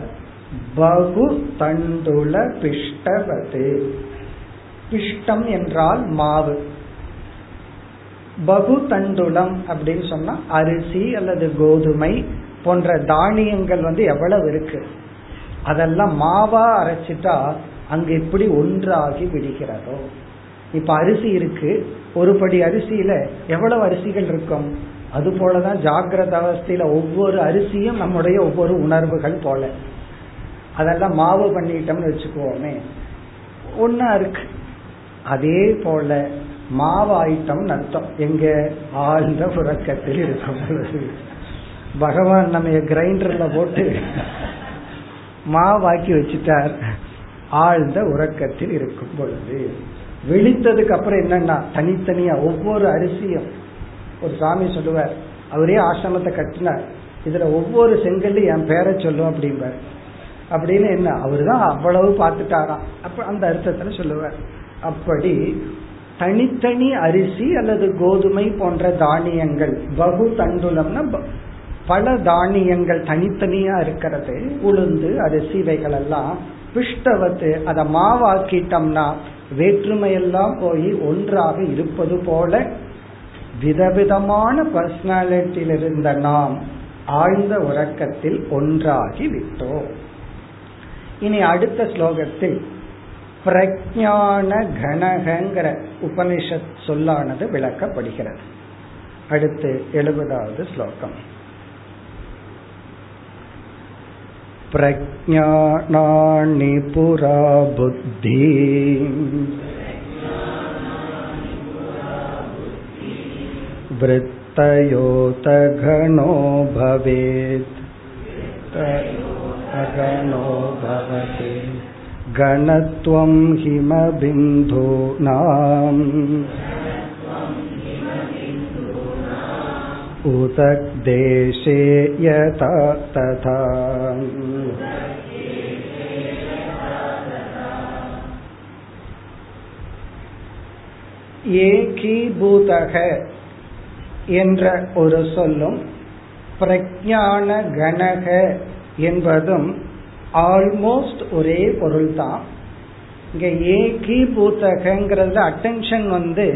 பகு தண்டுல பிஷ்டவது பிஷ்டம் என்றால் மாவு. பகு தண்டுலம் அப்படின்னு சொன்னா அரிசி அல்லது கோதுமை போன்ற தானியங்கள் வந்து எவ்வளவு இருக்கு? அதெல்லாம் மாவா அரைச்சிட்டா அங்க எப்படி ஒன்றாகி விடுகிறதோ? இப்ப அரிசி இருக்கு. ஒரு படி அரிசியில எவ்வளவு அரிசிகள் இருக்கும்? அது போலதான் ஜாகிரத அவஸ்தையில ஒவ்வொரு அரிசியும் நம்முடைய ஒவ்வொரு உணர்வுகள் போல. அதெல்லாம் மாவு பண்ணிட்டோம்னு வச்சுக்குவோமே ஒன்னா இருக்கு. அதே போல மாவாயிட்டம் அர்த்தம். எங்க ஆழ்ந்த உறக்கத்தில் இருக்கும் பொழுது. பகவான் நம்ம கிரைண்டர்ல போட்டு மாவாக்கி வச்சுட்டார். ஆழ்ந்த உறக்கத்தில் இருக்கும் பொழுது விழித்ததுக்கு அப்புறம் என்னன்னா தனித்தனியா ஒவ்வொரு அரிசியும் ஒரு சாமி சொல்லுவார் அவரே ஆசிரமத்தை கட்டினார். இதுல ஒவ்வொரு செங்கல்லு என் பேரை சொல்லும் அப்படிம்பார். அப்படின்னு என்ன அவரு தான் அவ்வளவு பார்த்துட்டாராம். அப்ப அந்த அர்த்தத்துல சொல்லுவார். அப்படி தனித்தனி அரிசி அல்லது கோதுமை போன்ற தானியங்கள் பகு தண்டுலம்னா பல தானியங்கள் தனித்தனியா இருக்கிறது. உளுந்து அரிசி இவைகள் எல்லாம் பிஷ்டவத்து அதை மாவாக்கிட்டோம்னா வேற்றுமையெல்லாம் போய் ஒன்றாக இருப்பது போல விதவிதமான பர்சனாலிட்டியில் இருந்த நாம் ஆழ்ந்த உறக்கத்தில் ஒன்றாகி விட்டோம் இனி அடுத்த ஸ்லோகத்தில் பிரஜான கணகங்கிற உபனிஷத் சொல்லானது விளக்கப்படுகிறது. அடுத்து எழுபதாவது ஸ்லோகம். प्रज्ञानानि पुरा बुद्धि वृत्तयोतघनो भवेत् अगणो भवति गणत्वं हिमबिन्दूनाम् उत देशे यथा तथा ஏகீபூதக என்ற ஒரு சொல்லும் பிரஜான கணக என்பதும் ஆல்மோஸ்ட் ஒரே பொருள் தான் இங்க ஏகீபூதகங்கிறதுல அட்டென்ஷன் வந்து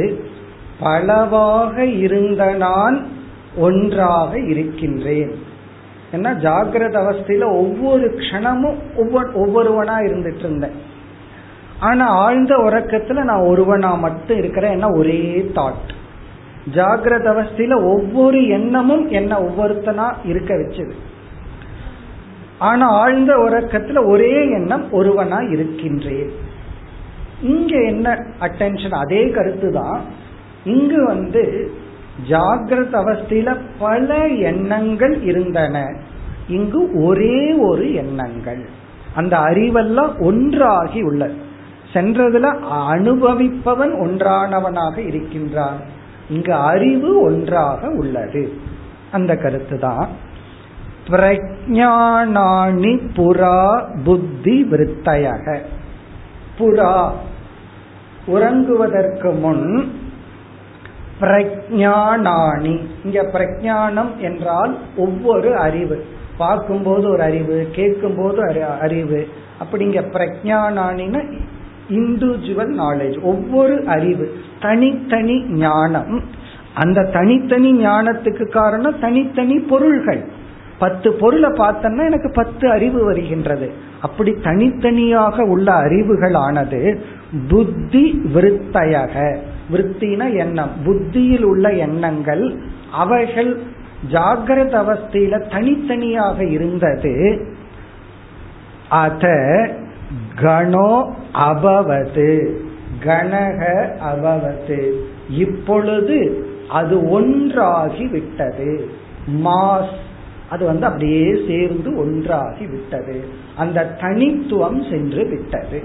பலவாக இருந்த நான் ஒன்றாக இருக்கின்றேன். ஏன்னா ஜாகிரத அவஸ்தையில ஒவ்வொரு க்ஷணமும் ஒவ்வொரு ஒவ்வொருவனா இருந்துட்டு இருந்தேன். ஆனா ஆழ்ந்த உறக்கத்துல நான் ஒருவனா மட்டும் இருக்கிறேன் என்ன ஒரே தாட் ஜாகிரத அவஸ்தையில ஒவ்வொரு எண்ணமும் என்ன ஒவ்வொருத்தனா இருக்க வச்சது. ஆனா ஆழ்ந்த உறக்கத்துல ஒரே எண்ணம் ஒருவனா இருக்கின்றேன். இங்க என்ன அட்டென்ஷன் அதே கருத்து தான் இங்கு வந்து ஜாகிரத அவஸ்தையில பல எண்ணங்கள் இருந்தன. இங்கு ஒரே ஒரு எண்ணங்கள். அந்த அறிவெல்லாம் ஒன்றாகி உள்ளது. சென்றதுல அனுபவிப்பவன் ஒன்றானவனாக இருக்கின்றான். இங்கு அறிவு ஒன்றாக உள்ளது. அந்த கருத்து தான் பிரஜானாணி புறா புத்தி விருத்தையக. புறா உறங்குவதற்கு முன் பிரஜானானி இங்க பிரஜானம் என்றால் ஒவ்வொரு அறிவு. பார்க்கும்போது ஒரு அறிவு கேட்கும் போது அறிவு. அப்படிங்க பிரஜானானின்னு இண்டிவிஜுவல் நாலேஜ் ஒவ்வொரு அறிவு. தனித்தனி ஞானம். அந்த தனித்தனி ஞானத்துக்கு காரணம் தனித்தனி பொருள்கள். பத்து பொருளை பார்த்தோம்னா எனக்கு பத்து அறிவு வருகின்றது. அப்படி தனித்தனியாக உள்ள அறிவுகளானது புத்தி விருத்தையக. விற்த்தின எண்ணம் புத்தியில் உள்ள எண்ணங்கள் அவைகள் ஜாகிரத அவஸ்தையில தனித்தனியாக இருந்தது. அத கணோ அபவது கணக அபவது. இப்பொழுது அது ஒன்றாகி விட்டது. மாஸ் அது வந்து அப்படியே சேர்ந்து ஒன்றாகி விட்டது. அந்த தனித்துவம் சென்று விட்டது.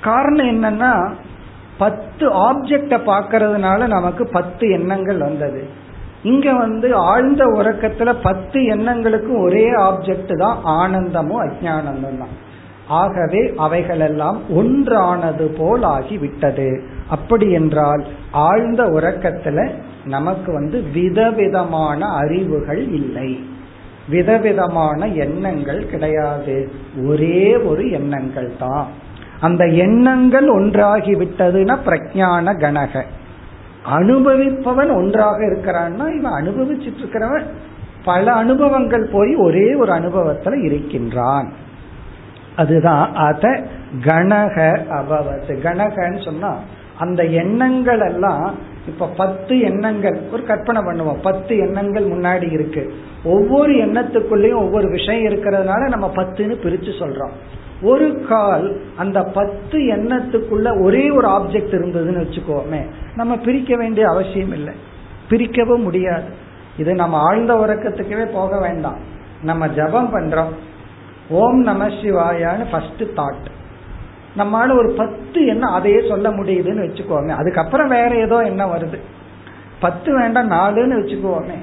காரணம் என்னன்னா பத்து ஆப்ஜெக்ட பாக்கிறதுனால நமக்கு பத்து எண்ணங்கள் வந்தது. இங்க வந்து ஆழ்ந்த உறக்கத்துல பத்து எண்ணங்களுக்கும் ஒரே ஆப்ஜெக்ட் தான் ஆனந்தமும் அஜானந்தம் தான். ஆகவே அவைகளெல்லாம் ஒன்றானது போல் ஆகி விட்டது. அப்படி என்றால் ஆழ்ந்த உறக்கத்துல நமக்கு வந்து விதவிதமான அறிவுகள் இல்லை. விதவிதமான எண்ணங்கள் கிடையாது. ஒரே ஒரு எண்ணங்கள் தான். அந்த எண்ணங்கள் ஒன்றாகி விட்டதுன்னா பிரஜான கணக அனுபவிப்பவன் ஒன்றாக இருக்கிறான்னா இவன் அனுபவிச்சுட்டு இருக்கிறவன் பல அனுபவங்கள் போய் ஒரே ஒரு அனுபவத்துல இருக்கின்றான். அதுதான் அத கணக அபவத் கணகன்னு சொன்னா அந்த எண்ணங்கள் எல்லாம் இப்ப பத்து எண்ணங்கள் ஒரு கற்பனை பண்ணுவோம். பத்து எண்ணங்கள் முன்னாடி இருக்கு. ஒவ்வொரு எண்ணத்துக்குள்ளேயும் ஒவ்வொரு விஷயம் இருக்கிறதுனால நம்ம பத்துன்னு பிரிச்சு சொல்றோம். ஒரு கால் அந்த பத்து எண்ணத்துக்குள்ள ஒரே ஒரு ஆப்ஜெக்ட் இருந்ததுன்னு வச்சுக்கோமே நம்ம பிரிக்க வேண்டிய அவசியம் இல்லை. பிரிக்கவும் முடியாது. இது நம்ம ஆழ்ந்த உறக்கத்துக்கவே போக வேண்டாம். நம்ம ஜபம் பண்றோம். ஓம் நம சிவாயான்னு ஃபர்ஸ்ட் தாட் நம்மளால ஒரு பத்து எண்ணம் அதையே சொல்ல முடியுதுன்னு வச்சுக்கோமே. அதுக்கப்புறம் வேற ஏதோ எண்ணம் வருது. பத்து வேண்டாம் நாலுன்னு வச்சுக்குவோமே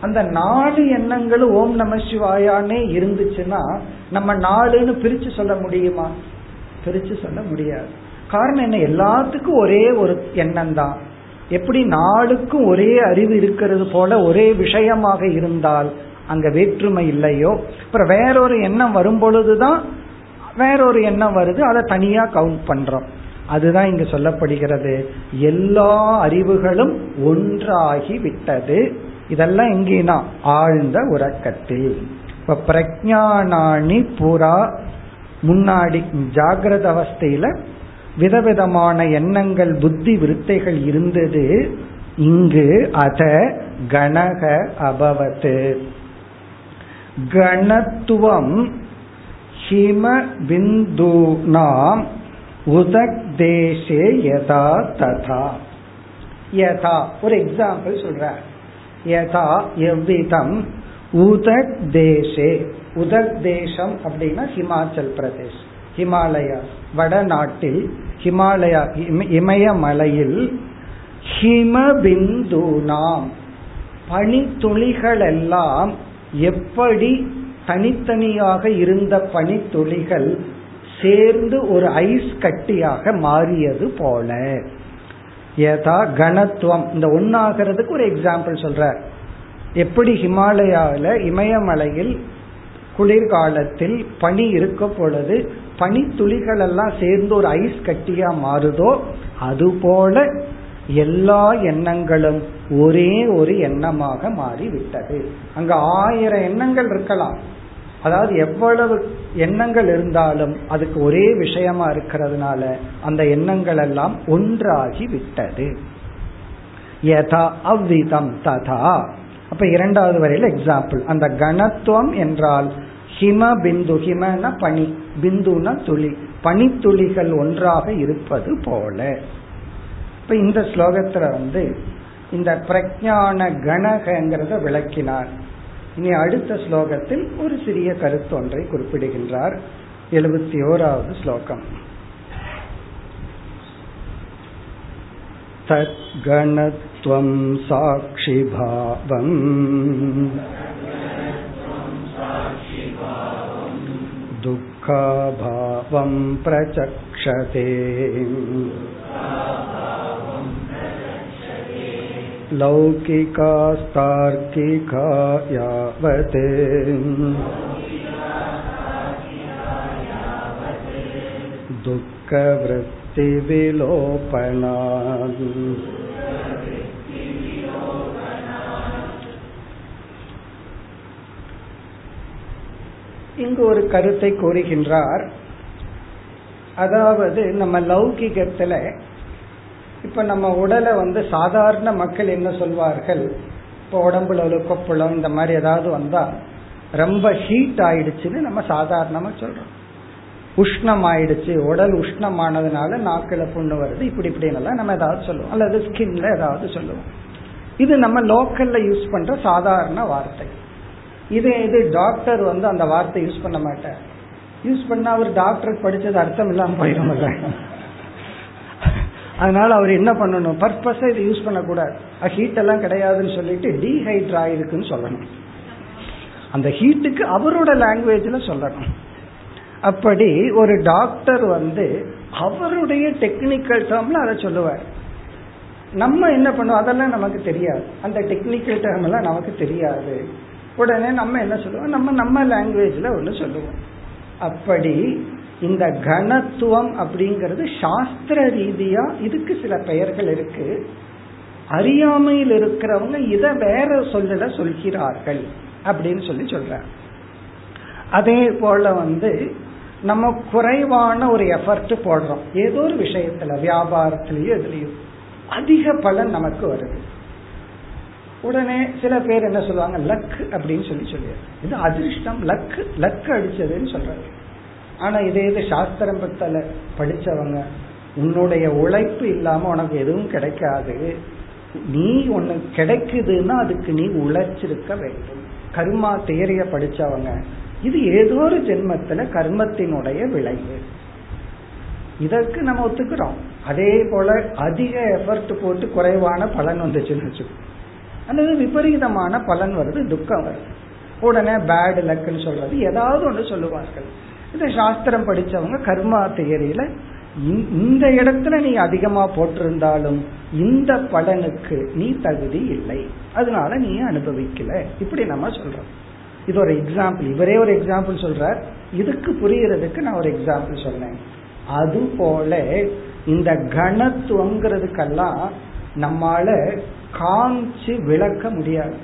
அந்த நாலு எண்ணங்களும் ஓம் நம சிவாயானே இருந்துச்சுன்னா நம்ம நாலுன்னு பிரிச்சு சொல்ல முடியுமா? பிரிச்சு சொல்ல முடியாது. காரணம் என்ன? எல்லாத்துக்கும் ஒரே ஒரு எண்ணம் தான் எப்படி நாளுக்கும் ஒரே அறிவு இருக்கிறது போல ஒரே விஷயமாக இருந்தால் அங்க வேற்றுமை இல்லையோ? அப்புறம் வேறொரு எண்ணம் வரும் பொழுதுதான் வேறொரு எண்ணம் வருது. அதை தனியா கவுண்ட் பண்றோம். அதுதான் இங்க சொல்லப்படுகிறது. எல்லா அறிவுகளும் ஒன்றாகி விட்டது. இதெல்லாம் எங்கேனா? ஆழ்ந்த உறக்கத்தில். இப்ப பிரஜானாணி புறா முன்னாடி ஜாகிரத அவஸ்தையில விதவிதமான எண்ணங்கள் புத்தி விருத்தைகள் இருந்தது. இங்கு அத கணக அபவத்து. கணத்துவம் ஹிம பிந்துனாம் உதக் தேசே யதா ததா. யதா. ஒரு எக்ஸாம்பிள் சொல்ற யதா எவ்விதம் உதக் தேசே. உதக் தேசம் அப்படின்னா ஹிமாச்சல் பிரதேஷ். ஹிமாலயா. வடநாட்டில் ஹிமாலயா இமயமலையில் ஹிமபிந்து நாம் பனித்துளிகள் எல்லாம் எப்படி தனித்தனியாக இருந்த பனித்துளிகள் சேர்ந்து ஒரு ஐஸ் கட்டியாக மாறியது போல. ஏதா கணத்துவம். இந்த ஒன்னாகிறதுக்கு ஒரு எக்ஸாம்பிள் சொல்ற எப்படி ஹிமாலயாவில் இமயமலையில் குளிர்காலத்தில் பனி இருக்க பொழுது பனித்துளிகள் எல்லாம் சேர்ந்து ஒரு ஐஸ் கட்டியா மாறுதோ அதுபோல எல்லா எண்ணங்களும் ஒரே ஒரு எண்ணமாக மாறிவிட்டது. அங்க ஆயிரம் எண்ணங்கள் இருக்கலாம். அதாவது எவ்வளவு எண்ணங்கள் இருந்தாலும் அதுக்கு ஒரே விஷயமா இருக்கிறதுனால அந்த எண்ணங்கள் எல்லாம் ஒன்றாகி விட்டது. யதா அவ்விதம் ததா. அப்ப இரண்டாவது வரையில் எக்ஸாம்பிள் அந்த கணத்துவம் என்றால் ஹிம பிந்து ஹிமன பனி பிந்துன துளி. பனித்துளிகள் ஒன்றாக இருப்பது போல. இப்ப இந்த ஸ்லோகத்துல வந்து இந்த பிரஜான கணகங்கிறத விளக்கினார். இனி அடுத்த ஸ்லோகத்தில் ஒரு சிறிய கருத்து ஒன்றை குறிப்பிடுகின்றார் எழுபத்தி ஓராவது ஸ்லோகம் तद्गणत्वं साक्षिभावम् दुःखाभावं प्रचक्षते लौकिकास्तार्किका यावत् दुःखवृत्तिविलोपनात् இங்கு ஒரு கருத்தை கூறுகின்றார் அதாவது நம்ம லௌகிகத்துல இப்ப நம்ம உடலை வந்து சாதாரண மக்கள் என்ன சொல்வார்கள்? இப்போ உடம்புல ஒரு கொப்பளம் இந்த மாதிரி ஏதாவது வந்தா ரொம்ப ஹீட் ஆயிடுச்சுன்னு நம்ம சாதாரணமா சொல்றோம். உஷ்ணம் ஆயிடுச்சு உடல் உஷ்ணமானதுனால நாக்கில புண்ணு வருது இப்படி இப்படின்னு நம்ம ஏதாவது சொல்லுவோம். அல்லது ஸ்கின்ல ஏதாவது சொல்லுவோம். இது நம்ம லோக்கல்ல யூஸ் பண்ற சாதாரண வார்த்தை. இது இது டாக்டர் வந்து அந்த வார்த்தை யூஸ் பண்ண மாட்டார். யூஸ் பண்ணா அவர் டாக்டர் படிச்சது அர்த்தம் இல்லாம போயிடும் அதனால அவர் என்ன பண்ணணும்? பர்பஸா இதை யூஸ் பண்ணக்கூடாது. ஹீட் எல்லாம் கிடையாதுன்னு சொல்லிட்டு டீஹைட்ரா ஆயிருக்குன்னு சொல்லணும். அந்த ஹீட்டுக்கு அவரோட லாங்குவேஜ்ல சொல்லணும். அப்படி ஒரு டாக்டர் வந்து அவருடைய டெக்னிக்கல் டேர்ம்ல அதை சொல்லுவார். நம்ம என்ன பண்ணுவோம்? அதெல்லாம் நமக்கு தெரியாது. அந்த டெக்னிக்கல் டேர்ம் எல்லாம் நமக்கு தெரியாது. உடனே நம்ம என்ன சொல்லுவோம்? நம்ம நம்ம லாங்குவேஜ்ல ஒன்று சொல்லுவோம். அப்படி இந்த கணத்துவம் அப்படிங்கிறது சாஸ்திர ரீதியா இதுக்கு சில பெயர்கள் இருக்கு. அறியாமையில் இருக்கிறவங்க இதை வேற சொல்லல சொல்கிறார்கள் அப்படின்னு சொல்லி சொல்ற அதே போல வந்து நம்ம குறைவான ஒரு எஃபர்ட் போடுறோம். ஏதோ ஒரு விஷயத்துல வியாபாரத்திலயோ எதுலயோ. அதிக பலன் நமக்கு வருது. உடனே சில பேர் என்ன சொல்லுவாங்க லக் அப்படின்னு சொல்லி சொல்லிடுது இது அதிர்ஷ்டம் லக் லக் அடிச்சதுன்னு சொல்றாங்க. ஆனா இதே இது சாஸ்திரம் பத்தல படிச்சவங்க உன்னுடைய உழைப்பு இல்லாம உனக்கு எதுவும் கிடைக்காது. நீ ஒண்ணு கிடைக்குதுன்னா அதுக்கு நீ உழைச்சிருக்க வேண்டும். கர்மா தேரிய படிச்சவங்க இது ஏதோ ஒரு ஜென்மத்துல கர்மத்தினுடைய விளைவு. இதற்கு நம்ம ஒத்துக்கிறோம். அதே போல அதிக எஃபர்ட் போட்டு குறைவான பலன் வந்துச்சுன்னு வச்சுக்கோ. அல்லது விபரீதமான பலன் வருது துக்கம் வருது. உடனே பேட் லக்குன்னு சொல்றது ஏதாவது ஒன்று சொல்லுவார்கள். இந்த சாஸ்திரம் படிச்சவங்க கர்மா தியரியில இந்த இடத்துல நீ அதிகமா போட்டிருந்தாலும் இந்த பலனுக்கு நீ தகுதி இல்லை. அதனால நீ அனுபவிக்கல? இப்படி நம்ம சொல்றோம். இது ஒரு எக்ஸாம்பிள் இவரே ஒரு எக்ஸாம்பிள் சொல்றார். இதுக்கு புரியறதுக்கு நான் ஒரு எக்ஸாம்பிள் சொன்னேன். அது போல இந்த கணத்துவங்கிறதுக்கெல்லாம் நம்மால காமிச்சு விளக்க முடியாது.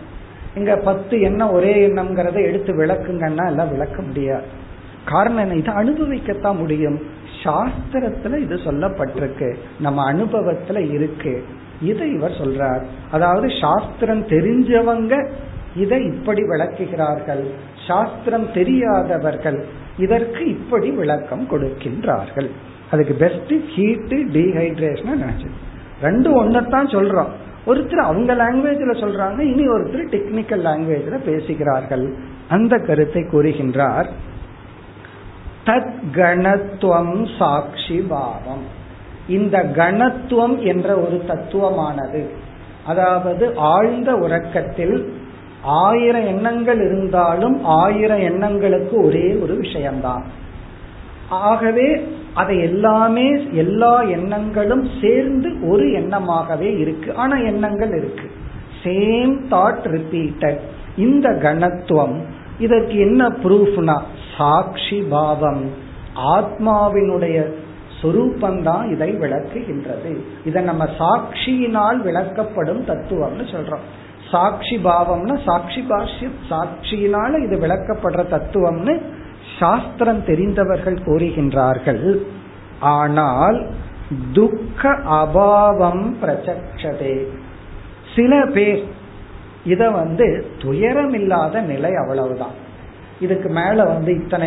இங்க பத்து எண்ணம் ஒரே எண்ணம்ங்கிறத எடுத்து விளக்குங்கன்னா எல்லாம் விளக்க முடியாது. காரணம் என்ன? இதை அனுபவிக்கத்தான் முடியும். சாஸ்திரத்துல இது சொல்லப்பட்டிருக்கு. நம்ம அனுபவத்துல இருக்கு. இதை இவர் சொல்றார். அதாவது சாஸ்திரம் தெரிஞ்சவங்க இதை இப்படி விளக்குகிறார்கள். சாஸ்திரம் தெரியாதவர்கள் இதற்கு இப்படி விளக்கம் கொடுக்கின்றார்கள். அதுக்கு பெஸ்ட் ஹீட்டு டீஹைட்ரேஷன் நினைச்சு. ரெண்டு ஒன்னத்தான் சொல்றோம். ஒருத்தர் அவங்க லாங்குவேஜ்ல சொல்றாங்க இனி ஒருத்தர் டெக்னிக்கல் லாங்குவேஜ்ல பேசுகிறார்கள். அந்த கருத்தை கூறுகின்றார். தத் கணத்துவம் சாட்சி பாவம். இந்த கணத்துவம் என்ற ஒரு தத்துவமானது. அதாவது ஆழ்ந்த உறக்கத்தில் ஆயிரம் எண்ணங்கள் இருந்தாலும் ஆயிரம் எண்ணங்களுக்கு ஒரே ஒரு விஷயம்தான். ஆகவே அதை எல்லாமே எல்லா எண்ணங்களும் சேர்ந்து ஒரு எண்ணமாகவே இருக்கு. ஆனா எண்ணங்கள் இருக்கு. சேம் தாட் ரிப்பீட்டட் இந்த கணத்துவம் இதற்கு என்ன ப்ரூஃப்னா சாட்சி பாவம். ஆத்மாவினுடைய சொரூபந்தான் இதை விளக்குகின்றது. இதை நம்ம சாட்சியினால் விளக்கப்படும் தத்துவம்னு சொல்றோம். சாட்சி பாவம்னா சாட்சி பாஷ்யம். சாட்சியினால இது விளக்கப்படுற தத்துவம்னு சாஸ்திரம் தெரிந்தவர்கள் கூறுகின்றார்கள். ஆனால் துக்க அபாவம் பிரச்சதே சில பேர் இத வந்து துயரமில்லாத நிலை அவ்வளவுதான். இதுக்கு மேல வந்து இத்தனை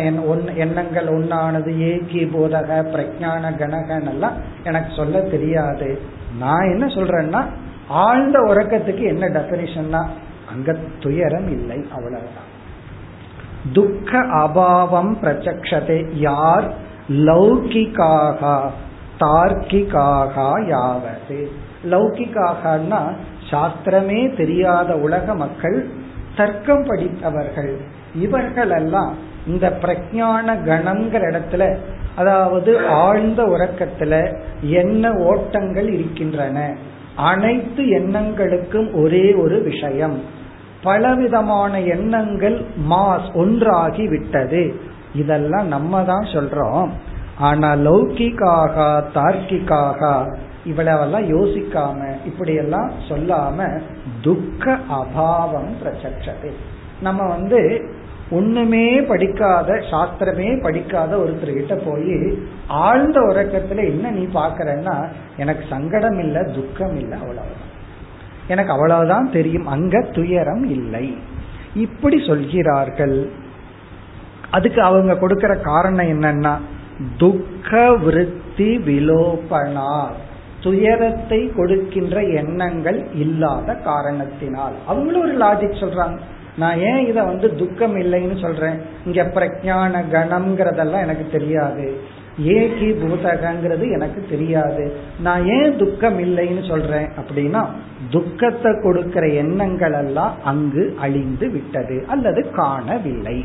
எண்ணங்கள் ஒன்னானது ஏகி போதக பிரஜான கணகன் எல்லாம் எனக்கு சொல்ல தெரியாது. நான் என்ன சொல்றேன்னா ஆழ்ந்த உறக்கத்துக்கு என்ன டெபினிஷன்னா அங்க துயரம் இல்லை அவ்வளவுதான். துக்க அபாவம் பிரச்சக்ஷதே யார் லௌகிக்காக தார்க்கிக்காக யாவது. லௌகிக்காகனா சாஸ்திரமே தெரியாத உலக மக்கள் தர்க்கம் படித்தவர்கள். இவர்கள் எல்லாம் இந்த பிரஜான கணங்கிற இடத்துல அதாவது ஆழ்ந்த உறக்கத்துல என்ன ஓட்டங்கள் இருக்கின்றன. அனைத்து எண்ணங்களுக்கும் ஒரே ஒரு விஷயம். பலவிதமான எண்ணங்கள் மாஸ் ஒன்றாகி விட்டது. இதெல்லாம் நம்ம தான் சொல்றோம். ஆனா லௌகிக்காக தார்க்கிக்காக இவ்வளவெல்லாம் யோசிக்காம இப்படியெல்லாம் சொல்லாம துக்க அபாவம் பிரச்சது நம்ம வந்து ஒண்ணுமே படிக்காத சாஸ்திரமே படிக்காத ஒருத்தர்கிட்ட போய் ஆழ்ந்த உறக்கத்துல என்ன நீ பாக்குறன்னா எனக்கு சங்கடம் இல்ல துக்கம் இல்லை அவ்வளவுதான். எனக்கு அவ்வளவுதான் தெரியும் அங்க துயரம் இல்லை. இப்படி சொல்கிறார்கள். அதுக்கு அவங்க கொடுக்கிற காரணம் என்னன்னா துக்க விருத்தி விலோபனா. துயரத்தை கொடுக்கின்ற எண்ணங்கள் இல்லாத காரணத்தினால். அவங்களும் ஒரு லாஜிக் சொல்றாங்க. நான் ஏன் இதை வந்து துக்கம் இல்லைன்னு சொல்றேன்? இங்க பிரஜான கணம்ங்கிறதெல்லாம் எனக்கு தெரியாது. ஏகி பூதகங்கிறது எனக்கு தெரியாது. நான் ஏன் துக்கம் இல்லைன்னு சொல்றேன் அப்படின்னா துக்கத்தை கொடுக்கிற எண்ணங்கள் எல்லாம் அங்கு அழிந்து விட்டது அல்லது காணவில்லை.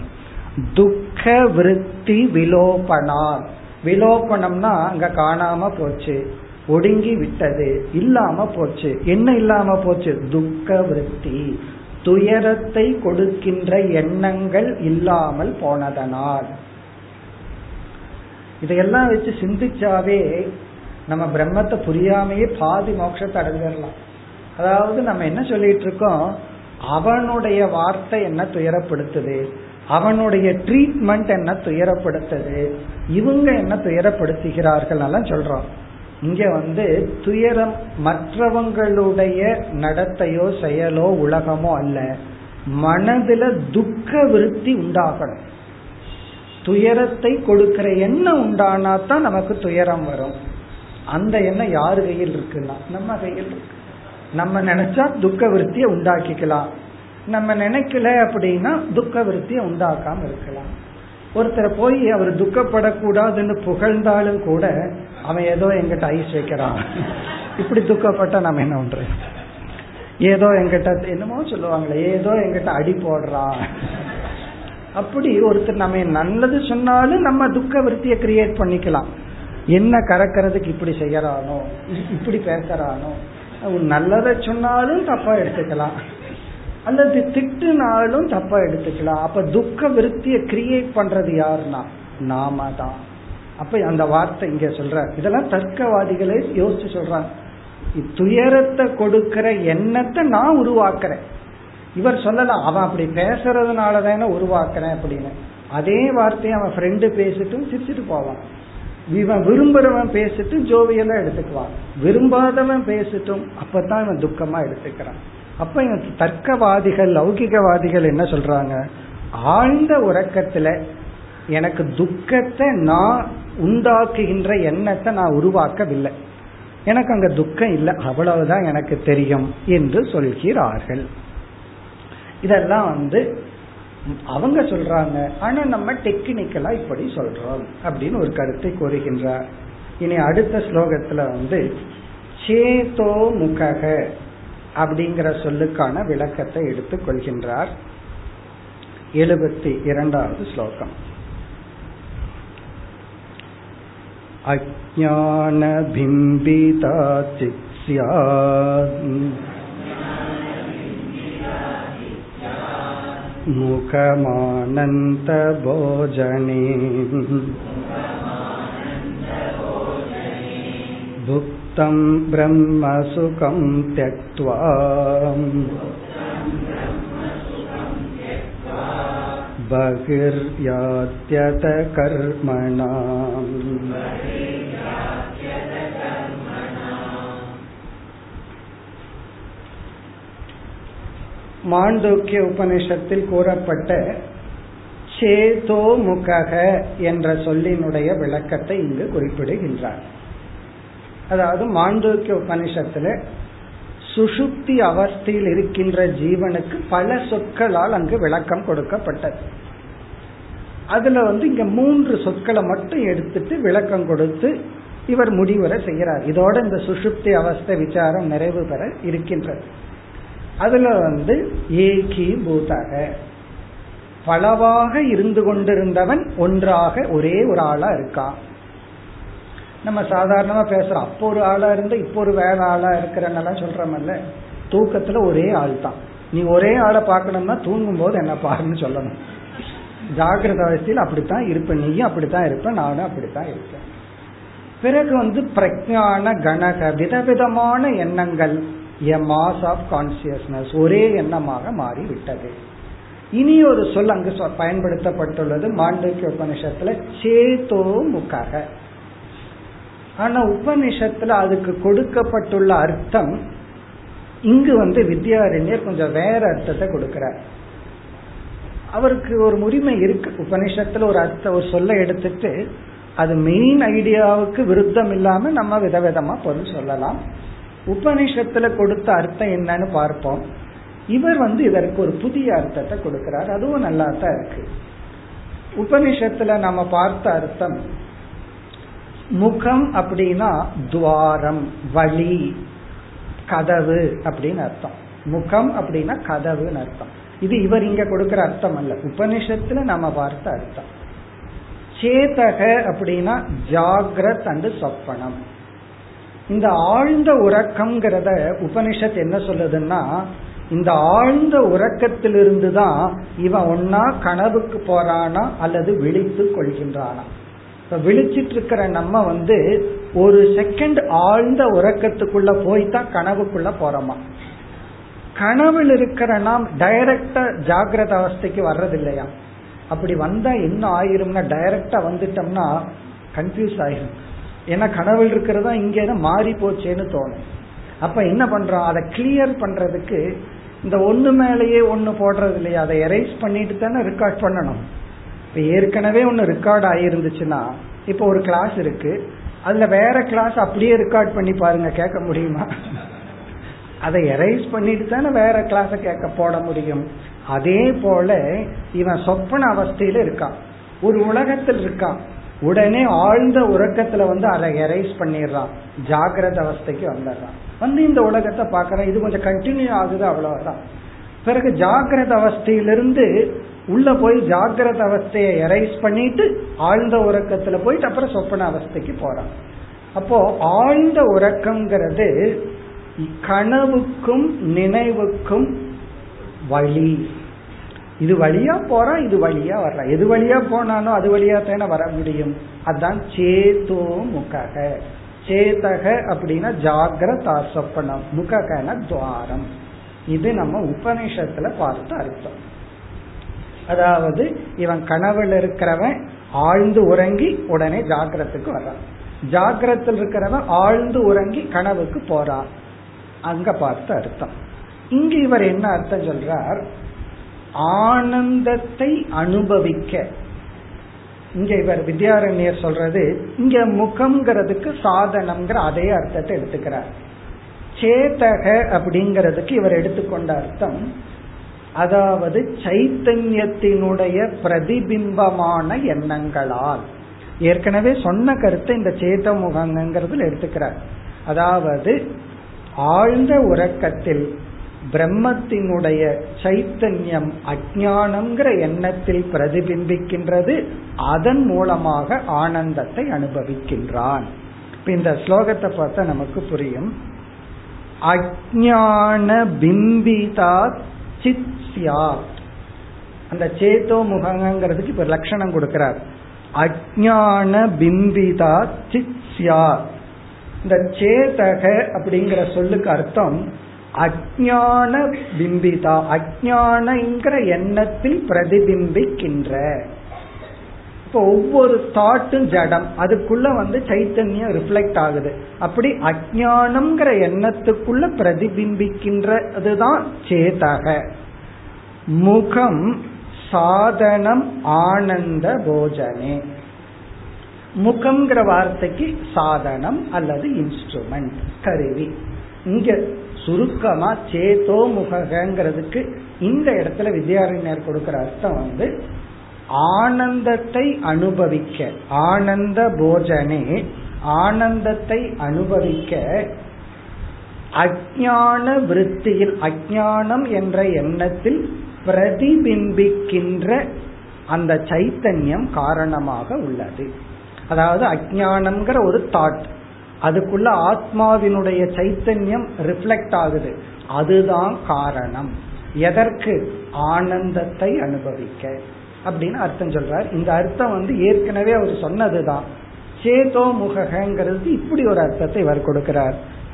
துக்க விருத்தி விலோபனார் விலோபனம்னா அங்க காணாம போச்சு. ஒடுங்கி விட்டது இல்லாம போச்சு. என்ன இல்லாம போச்சு? துக்க விருத்தி துயரத்தை கொடுக்கின்ற எண்ணங்கள் இல்லாமல் போனதனால். இதையெல்லாம் வச்சு சிந்திச்சாவே நம்ம பிரம்மத்தை புரியாமையே பாதி மோட்சத்தை அடைஞ்சிடலாம். அதாவது நம்ம என்ன சொல்லிட்டு இருக்கோம் அவனுடைய வார்த்தை என்ன துயரப்படுத்துது? அவனுடைய ட்ரீட்மெண்ட் என்ன துயரப்படுத்துது? இவங்க என்ன துயரப்படுத்துகிறார்கள் எல்லாம் சொல்றோம். இங்க வந்து துயரம் மற்றவங்களுடைய நடத்தையோ செயலோ உலகமோ அல்ல. மனதுல துக்க விருத்தி உண்டாகணும். துயரத்தை கொடுக்கிற எண்ணம் உண்டானா தான் நமக்கு துயரம் வரும். அந்த எண்ணம் யாரு கையில் இருக்குன்னா நம்ம கையில் இருக்கு. நம்ம நினைச்சா துக்க விருத்தியை உண்டாக்கிக்கலாம். நம்ம நினைக்கல அப்படின்னா துக்க விருத்தியை உண்டாக்காம இருக்கலாம். ஒருத்தரை போய் அவர் துக்கப்படக்கூடாதுன்னு புகழ்ந்தாலும் கூட அவன் ஏதோ எங்கிட்ட ஐஸ் வைக்கிறான். இப்படி துக்கப்பட்ட நம்ம என்ன பண்றோம் ஏதோ எங்கிட்ட என்னமோ சொல்லுவாங்களே ஏதோ எங்கிட்ட அடி போடுறான் அப்படி ஒருத்தர் நம்ம நல்லது சொன்னாலும் நம்ம துக்க விருத்தியை கிரியேட் பண்ணிக்கலாம். என்ன கறக்கிறதுக்கு இப்படி செய்யறானோ இப்படி பேசுறானோ நல்லதை சொன்னாலும் தப்பா எடுத்துக்கலாம். அல்லது திட்டுனாலும் தப்பா எடுத்துக்கலாம். அப்ப துக்க விருத்தியை கிரியேட் பண்றது யாருன்னா நாம தான். அப்ப அந்த வார்த்தை இங்க சொல்ற. இதெல்லாம் தர்க்கவாதிகளே யோசிச்சு சொல்றாங்க. துயரத்தை கொடுக்கிற எண்ணத்தை நான் உருவாக்குறேன். இவர் சொல்லலாம் அவன் அப்படி பேசுறதுனால தானே உருவாக்குறேன் அப்படின்னு. அதே வார்த்தையை அவன் ஃப்ரெண்டு பேசிட்டும் சிரிச்சுட்டு போவான். இவன் விரும்புறவன் பேசிட்டு ஜோவியெல்லாம் எடுத்துக்குவான். விரும்பாதவன் பேசிட்டும் அப்பதான் இவன் துக்கமா எடுத்துக்கிறான். அப்ப இவன் தர்க்கவாதிகள் லௌகிகவாதிகள் என்ன சொல்றாங்க? ஆழ்ந்த உறக்கத்துல எனக்கு துக்கத்தை நான் உண்டாக்குகின்ற எண்ணத்தை நான் உருவாக்கவில்லை. எனக்கு அங்க துக்கம் இல்லை. அவ்வளவுதான் எனக்கு தெரியும் என்று சொல்கிறார்கள். இதெல்லாம் வந்து அவங்க சொல்றாங்க. ஆனா நம்ம டெக்னிக்கலா இப்படி சொல்றோம் அப்படின்னு ஒரு கருத்தை கூறுகின்றார். இனி அடுத்த ஸ்லோகத்துல வந்து சேதோ முகக அப்படிங்கிற சொல்லுக்கான விளக்கத்தை எடுத்துக் கொள்கின்றார். எழுபத்தி இரண்டாவது ஸ்லோகம். अज्ञानबिम्बिता चित् स्यात् मुखमानन्तभोजने भुक्तं ब्रह्मसुखं त्यक्त्वा बहिर्यात्यतकर्मणाम् மாண்டோக்கிய உபனிஷத்தில் கூறப்பட்ட சேதோ முகக என்ற சொல்லினுடைய விளக்கத்தை இங்கு குறிப்பிடுகின்றார் அதாவது மாண்டோக்கிய உபனிஷத்துல சுசுப்தி அவஸ்தையில் இருக்கின்ற ஜீவனுக்கு பல சொற்களால் அங்கு விளக்கம் கொடுக்கப்பட்டது. அதுல வந்து இங்க மூன்று சொற்களை மட்டும் எடுத்துட்டு விளக்கம் கொடுத்து இவர் முடிவுரை செய்கிறார். இதோட இந்த சுசுப்தி அவஸ்தை விசாரம் நிறைவு பெற இருக்கின்றது. அதுல வந்து ஏகி பூதக. பலவாக இருந்து கொண்டிருந்தவன் ஒன்றாக ஒரே ஒரு ஆளா இருக்கான் நம்ம சாதாரணமா பேசுறோம். அப்போ ஒரு ஆளா இருந்து இப்போ ஒரு வேற ஆளா இருக்கிறன்னெல்லாம் சொல்றமல்ல. தூக்கத்துல ஒரே ஆள் தான் நீ ஒரே ஆளை பார்க்கணும்னா தூங்கும் போது என்ன பாருன்னு சொல்லணும். ஜாகிரத அவஸ்தையில் அப்படித்தான் இருப்பேன். நீயும் அப்படித்தான் இருப்பேன் நானும் அப்படித்தான் இருப்பேன் பிறகு வந்து பிரஜான கணக விதவிதமான எண்ணங்கள். எ மாஸ் ஆஃப் கான்சியஸ்னஸ் ஒரே எண்ணமாக மாறி விட்டது இனி ஒரு சொல் அங்கு பயன்படுத்தப்பட்டுள்ளது. மாண்டவிய உபனிஷத்துல சேதோ முக்காக ஆனா உபனிஷத்துல அதுக்கு கொடுக்கப்பட்டுள்ள அர்த்தம் இங்கு வந்து வித்யாரண்யர் கொஞ்சம் வேற அர்த்தத்தை கொடுக்கிறார். அவருக்கு ஒரு உரிமை இருக்கு. உபனிஷத்துல ஒரு அர்த்த ஒரு சொல்ல எடுத்துட்டு அது மெயின் ஐடியாவுக்கு விருத்தம் இல்லாம நம்ம விதவிதமா பொருள் சொல்லலாம். உபனிஷத்துல கொடுத்த அர்த்தம் என்னன்னு பார்ப்போம். இவர் வந்து இதற்கு ஒரு புதிய அர்த்தத்தை கொடுக்கிறார். அதுவும் நல்லா தான் இருக்கு. உபனிஷத்துல நம்ம பார்த்த அர்த்தம் முகம் அப்படின்னா துவாரம் வழி கதவு அப்படின்னு அர்த்தம். முகம் அப்படின்னா கதவுன்னு அர்த்தம். இது இவர் இங்க கொடுக்கிற அர்த்தம் அல்ல. உபனிஷத்துல நம்ம பார்த்த அர்த்தம். சேதக அப்படின்னா ஜாகிரத் அண்டு சொப்பனம். இந்த ஆழ்ந்த உறக்கம்ங்கிறத உபனிஷத் என்ன சொல்லுதுன்னா இந்த ஆழ்ந்த உறக்கத்திலிருந்து தான் இவன் ஒன்னா கனவுக்கு போறானா அல்லது விழித்து கொள்கின்றானா? இப்ப விழிச்சிட்டு இருக்கிற நம்ம வந்து ஒரு செகண்ட் ஆழ்ந்த உறக்கத்துக்குள்ள போய்தான் கனவுக்குள்ள போறோமா? கனவில் இருக்கிற நாம் டைரக்டா ஜாகிரத அவஸ்தைக்கு வர்றது இல்லையா அப்படி வந்தா என்ன ஆயிரும்னா டைரக்டா வந்துட்டோம்னா கன்ஃபியூஸ் ஆயிரும். ஏன்னா கனவில் இருக்கிறதா இங்கே மாறி போச்சேன்னு தோணும். அப்ப என்ன பண்றோம்? அதை கிளியர் பண்றதுக்கு இந்த ஒண்ணு மேலேயே ஒண்ணு போடுறது இல்லையா அதை எரேஸ் பண்ணிட்டு தானே ரெக்கார்ட் பண்ணணும். இப்ப ஏற்கனவே ஒன்று ரெக்கார்ட் ஆயிருந்துச்சுன்னா இப்போ ஒரு கிளாஸ் இருக்கு. அதுல வேற கிளாஸ் அப்படியே ரெக்கார்ட் பண்ணி பாருங்க கேட்க முடியுமா? அதை எரைஸ் பண்ணிட்டு தானே வேற கிளாஸ கேட்க போட முடியும். அதே போல இவன் சொப்பன அவஸ்தையில இருக்கான். ஒரு உலகத்தில் இருக்கான். உடனே ஆழ்ந்த உறக்கத்துல வந்து அதை எரைஸ் பண்ணிடுறான். ஜாகிரத அவஸ்தைக்கு வந்துடுறான். வந்து இந்த உலகத்தை பாக்குறான் இது கொஞ்சம் கண்டினியூ ஆகுது அவ்வளவுதான். பிறகு ஜாகிரத அவஸ்தையிலிருந்து உள்ள போய் ஜாகிரத அவஸ்தையை எரைஸ் பண்ணிட்டு ஆழ்ந்த உறக்கத்துல போயிட்டு அப்புறம் சொப்பன அவஸ்தைக்கு போறான். அப்போ ஆழ்ந்த உறக்கம்ங்கிறது கனவுக்கும் நினைவுக்கும் வழி. இது வழியா போறான் இது வழியா வர்றான் எது வழியா போனானோ அது வழியா தானே வர முடியும். அதான் சேதோ முகக சேதக அப்படின்னா ஜாகிரதா சொப்பனம். முககன துவாரம். இது நம்ம உபநிஷத்துல பார்த்த அர்த்தம். அதாவது இவன் கனவுல இருக்கிறவன் ஆழ்ந்து உறங்கி உடனே ஜாக்கிரத்துக்கு வர்றான். ஜாக்கிரத்தில் இருக்கிறவன் ஆழ்ந்து உறங்கி கனவுக்கு போறான். அங்க பார்த்த அர்த்தம். இங்கு இவர் என்ன அர்த்தம் சொல்றார்? ஆனந்தத்தை அனுபவிக்க. இங்க இவர் வித்யாரண்யர் சொல்றது இங்க முகம்ங்கிறதுக்கு சாதனம்ங்கிற அதே அர்த்தத்தை எடுத்துக்கிறார். சேத்தக அப்படிங்கிறதுக்கு இவர் எடுத்துக்கொண்ட அர்த்தம் அதாவது சைத்தன்யத்தினுடைய பிரதிபிம்பமான எண்ணங்களால். ஏற்கனவே சொன்ன கருத்தை இந்த சேத முகங்கிறதுல எடுத்துக்கிறார். அதாவது ஆழ்ந்த உறக்கத்தில் பிரம்மத்தினுடைய சைத்தன்யம் அஜானம்ங்கிற எண்ணத்தில் பிரதிபிம்பிக்கின்றது அதன் மூலமாக ஆனந்தத்தை அனுபவிக்கின்றான். இந்த ஸ்லோகத்தை பார்த்தா நமக்கு புரியும். அஜான பிம்பிதா சித் அந்த சேத்தோ முகங்கிறதுக்கு இப்ப லட்சணம் கொடுக்கிறார். அஜான பிம்பிதா சித்யா இந்த சேதக அப்படிங்கிற சொல்லுக்கு அர்த்தம் அஜான பிம்பிதா அஜானங்கிற எண்ணத்தில் பிரதிபிம்பிக்கின்ற. இப்போ ஒவ்வொரு தாட்டும் ஜடம். அதுக்குள்ள வந்து சைத்தன்யம் ரிஃப்ளெக்ட் ஆகுது. அப்படி அஜானம்ங்கிற எண்ணத்துக்குள்ள பிரதிபிம்பிக்கின்றதுதான் சேதக முகம் சாதனம் ஆனந்த போஜனே. முகம்ங்கிற வார்த்தைக்கு சாதனம் அல்லது இன்ஸ்ட்ருமெண்ட் கருவி. இங்க சுருக்கமா சேதோ முகங்கிறதுக்கு இந்த இடத்துல வித்யாரண்யர் கொடுக்கிற அர்த்தம் வந்து ஆனந்தத்தை அனுபவிக்க ஆனந்த போஜனே ஆனந்தத்தை அனுபவிக்க அஜான விருத்தியில் அஜானம் என்ற எண்ணத்தில் பிரதிபிம்பிக்கின்ற அந்த சைத்தன்யம் காரணமாக உள்ளது. அதாவது அஜானம்ங்கிற ஒரு தாட் அதுக்குள்ள ஆத்மாவினுடைய சைத்தன்யம் ரிஃப்ளெக்ட் ஆகுது. அதுதான் காரணம். எதற்கு? ஆனந்தத்தை அனுபவிக்க. அப்படின்னு அர்த்தம் சொல்றார். இந்த அர்த்தம் வந்து ஏற்கனவே அவர் சொன்னதுதான். சேதோ முகங்கிறது இப்படி ஒரு அர்த்தத்தை இவர் கொடுக்கிறார்.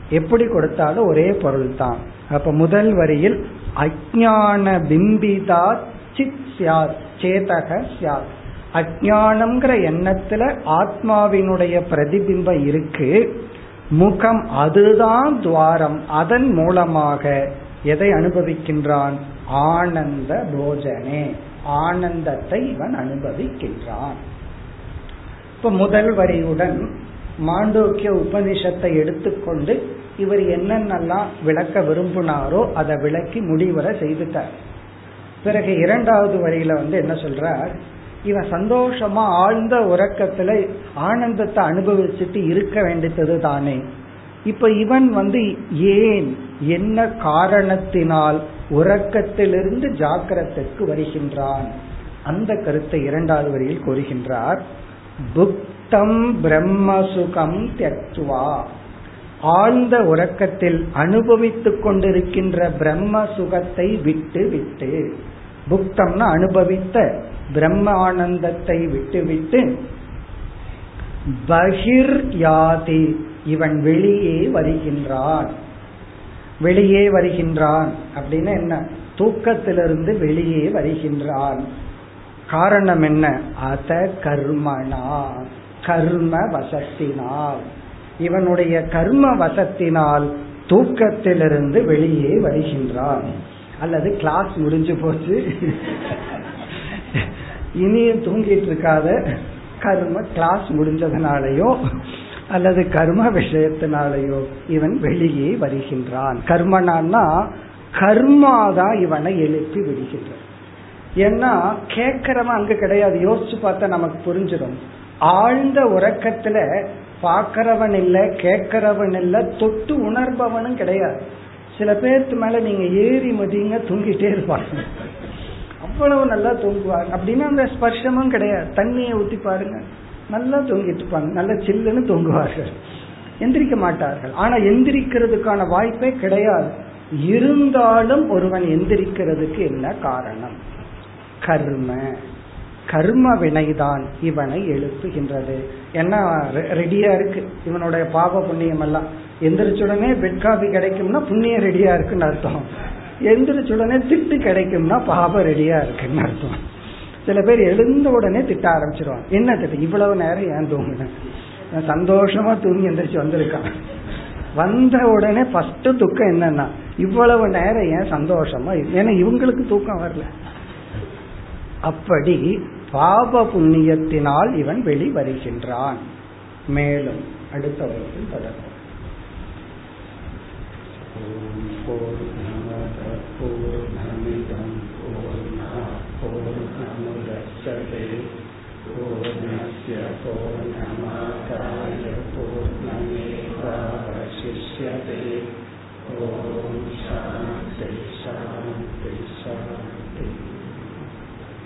எப்படி கொடுத்தாலும் ஒரே பொருள் தான் அப்ப முதல் வரியில் அஜான பிம்பிதா சித் சியாத் சேதக சியாத் அஜானம்ங்கிற எண்ணத்துல ஆத்மாவினுடைய பிரதிபிம்பம் இருக்கு. முகம் அதுதான் துவாரம். அதன் மூலமாக எதை அனுபவிக்கின்றான்? ஆனந்த போஜனே. ஆனந்தத்தை இவன் அனுபவிக்கின்றான். இப்ப முதல் வரியுடன் மாண்டோக்கிய உபனிஷத்தை எடுத்துக்கொண்டு இவர் என்னென்னலாம் விளக்க விரும்பினாரோ அதை விளக்கி முடிவரை செய்துட்டார். பிறகு இரண்டாவது வரியில வந்து என்ன சொல்றார்? இவன் சந்தோஷமா ஆழ்ந்த உறக்கத்துல ஆனந்தத்தை அனுபவிச்சுட்டு இருக்க வேண்டியது தானே. இப்ப இவன் வந்து ஏன் என்ன காரணத்தினால் உறக்கத்திலிருந்து ஜாக்கிரத்திற்கு வருகின்றான்? அந்த கருத்தை இரண்டாவது வரியில் கூறுகின்றார். புக்தம் பிரம்மசுகம் தத்துவா ஆழ்ந்த உறக்கத்தில் அனுபவித்துக் கொண்டிருக்கின்ற பிரம்ம சுகத்தை விட்டு விட்டு புக்தம்னா அனுபவித்த பிரம்ம ஆனந்தத்தை விட்டுவிட்டு பகிர் யாதி இவன் வெளியே வருகின்றான். வெளியே வருகின்றான் அப்படின்னு என்ன? தூக்கத்திலிருந்து வெளியே வருகின்றான். காரணம் என்ன? அத கர்மனா கர்ம வசத்தினால். இவனுடைய கர்ம வசத்தினால் தூக்கத்திலிருந்து வெளியே வருகின்றான். அல்லது கிளாஸ் முடிஞ்சு போச்சு. இனியும் தூங்கிட்டு இருக்காத. கர்ம கிளாஸ் முடிஞ்சதுனாலயோ அல்லது கர்ம விஷயத்தினாலேயோ இவன் வெளியே வருகின்றான். கர்மனான்னா கர்மா தான் இவனை எழுப்பி விடுகின்றான் ஏன்னா கேட்கறவன் அங்க கிடையாது. யோசிச்சு பார்த்தா நமக்கு புரிஞ்சிடும் ஆழ்ந்த உறக்கத்துல பாக்கிறவன் இல்ல கேட்கிறவன் இல்ல தொட்டு உணர்பவனும் கிடையாது. சில பேர்த்து மேல நீங்க ஏறி மதிங்க தூங்கிட்டே இருப்பாங்க. அவ்வளவு நல்லா தூங்குவாங்க. அப்படின்னா அந்த ஸ்பர்ஷமும் கிடையாது. தண்ணியை ஊத்தி பாருங்க. நல்லா தூங்கிட்டு இருப்பாங்க. நல்லா சில்லுன்னு தூங்குவார்கள். எந்திரிக்க மாட்டார்கள். ஆனா எந்திரிக்கிறதுக்கான வாய்ப்பே கிடையாது. இருந்தாலும் ஒருவன் எந்திரிக்கிறதுக்கு என்ன காரணம்? கர்ம. கர்ம வினைதான் இவனை எழுப்புகின்றது. ஏன்னா ரெடியா இருக்கு? இவனுடைய பாப புண்ணியம் எல்லாம். எந்திரிச்சுடனே பெட் காபி கிடைக்கும்னா புண்ணியம் ரெடியா இருக்குன்னு அர்த்தம். எந்திரிச்சுடனே திட்டு கிடைக்கும்னா பாபம் ரெடியா இருக்குன்னு அர்த்தம். சில பேர் எழுந்த உடனே திட்ட ஆரம்பிச்சிருவான் என்ன திட்டம் இவ்வளவு நேரம் ஏன் தூங்கினேன் சந்தோஷமா தூங்கி எந்திரிச்சு வந்திருக்கான். வந்த உடனே ஃபர்ஸ்ட் துக்கம் என்னன்னா இவ்வளவு நேரம் ஏன் சந்தோஷமா ஏன்னா இவங்களுக்கு தூக்கம் வரல. அப்படி பாப புண்ணியத்தினால் இவன் வெளி வருகின்றான் மேலும் அடுத்த வகுப்பில் தொடரும் பூர்ணமிதம் பூர்ணா பூர்ணமுதச்சதே பூர்ணஸ்ய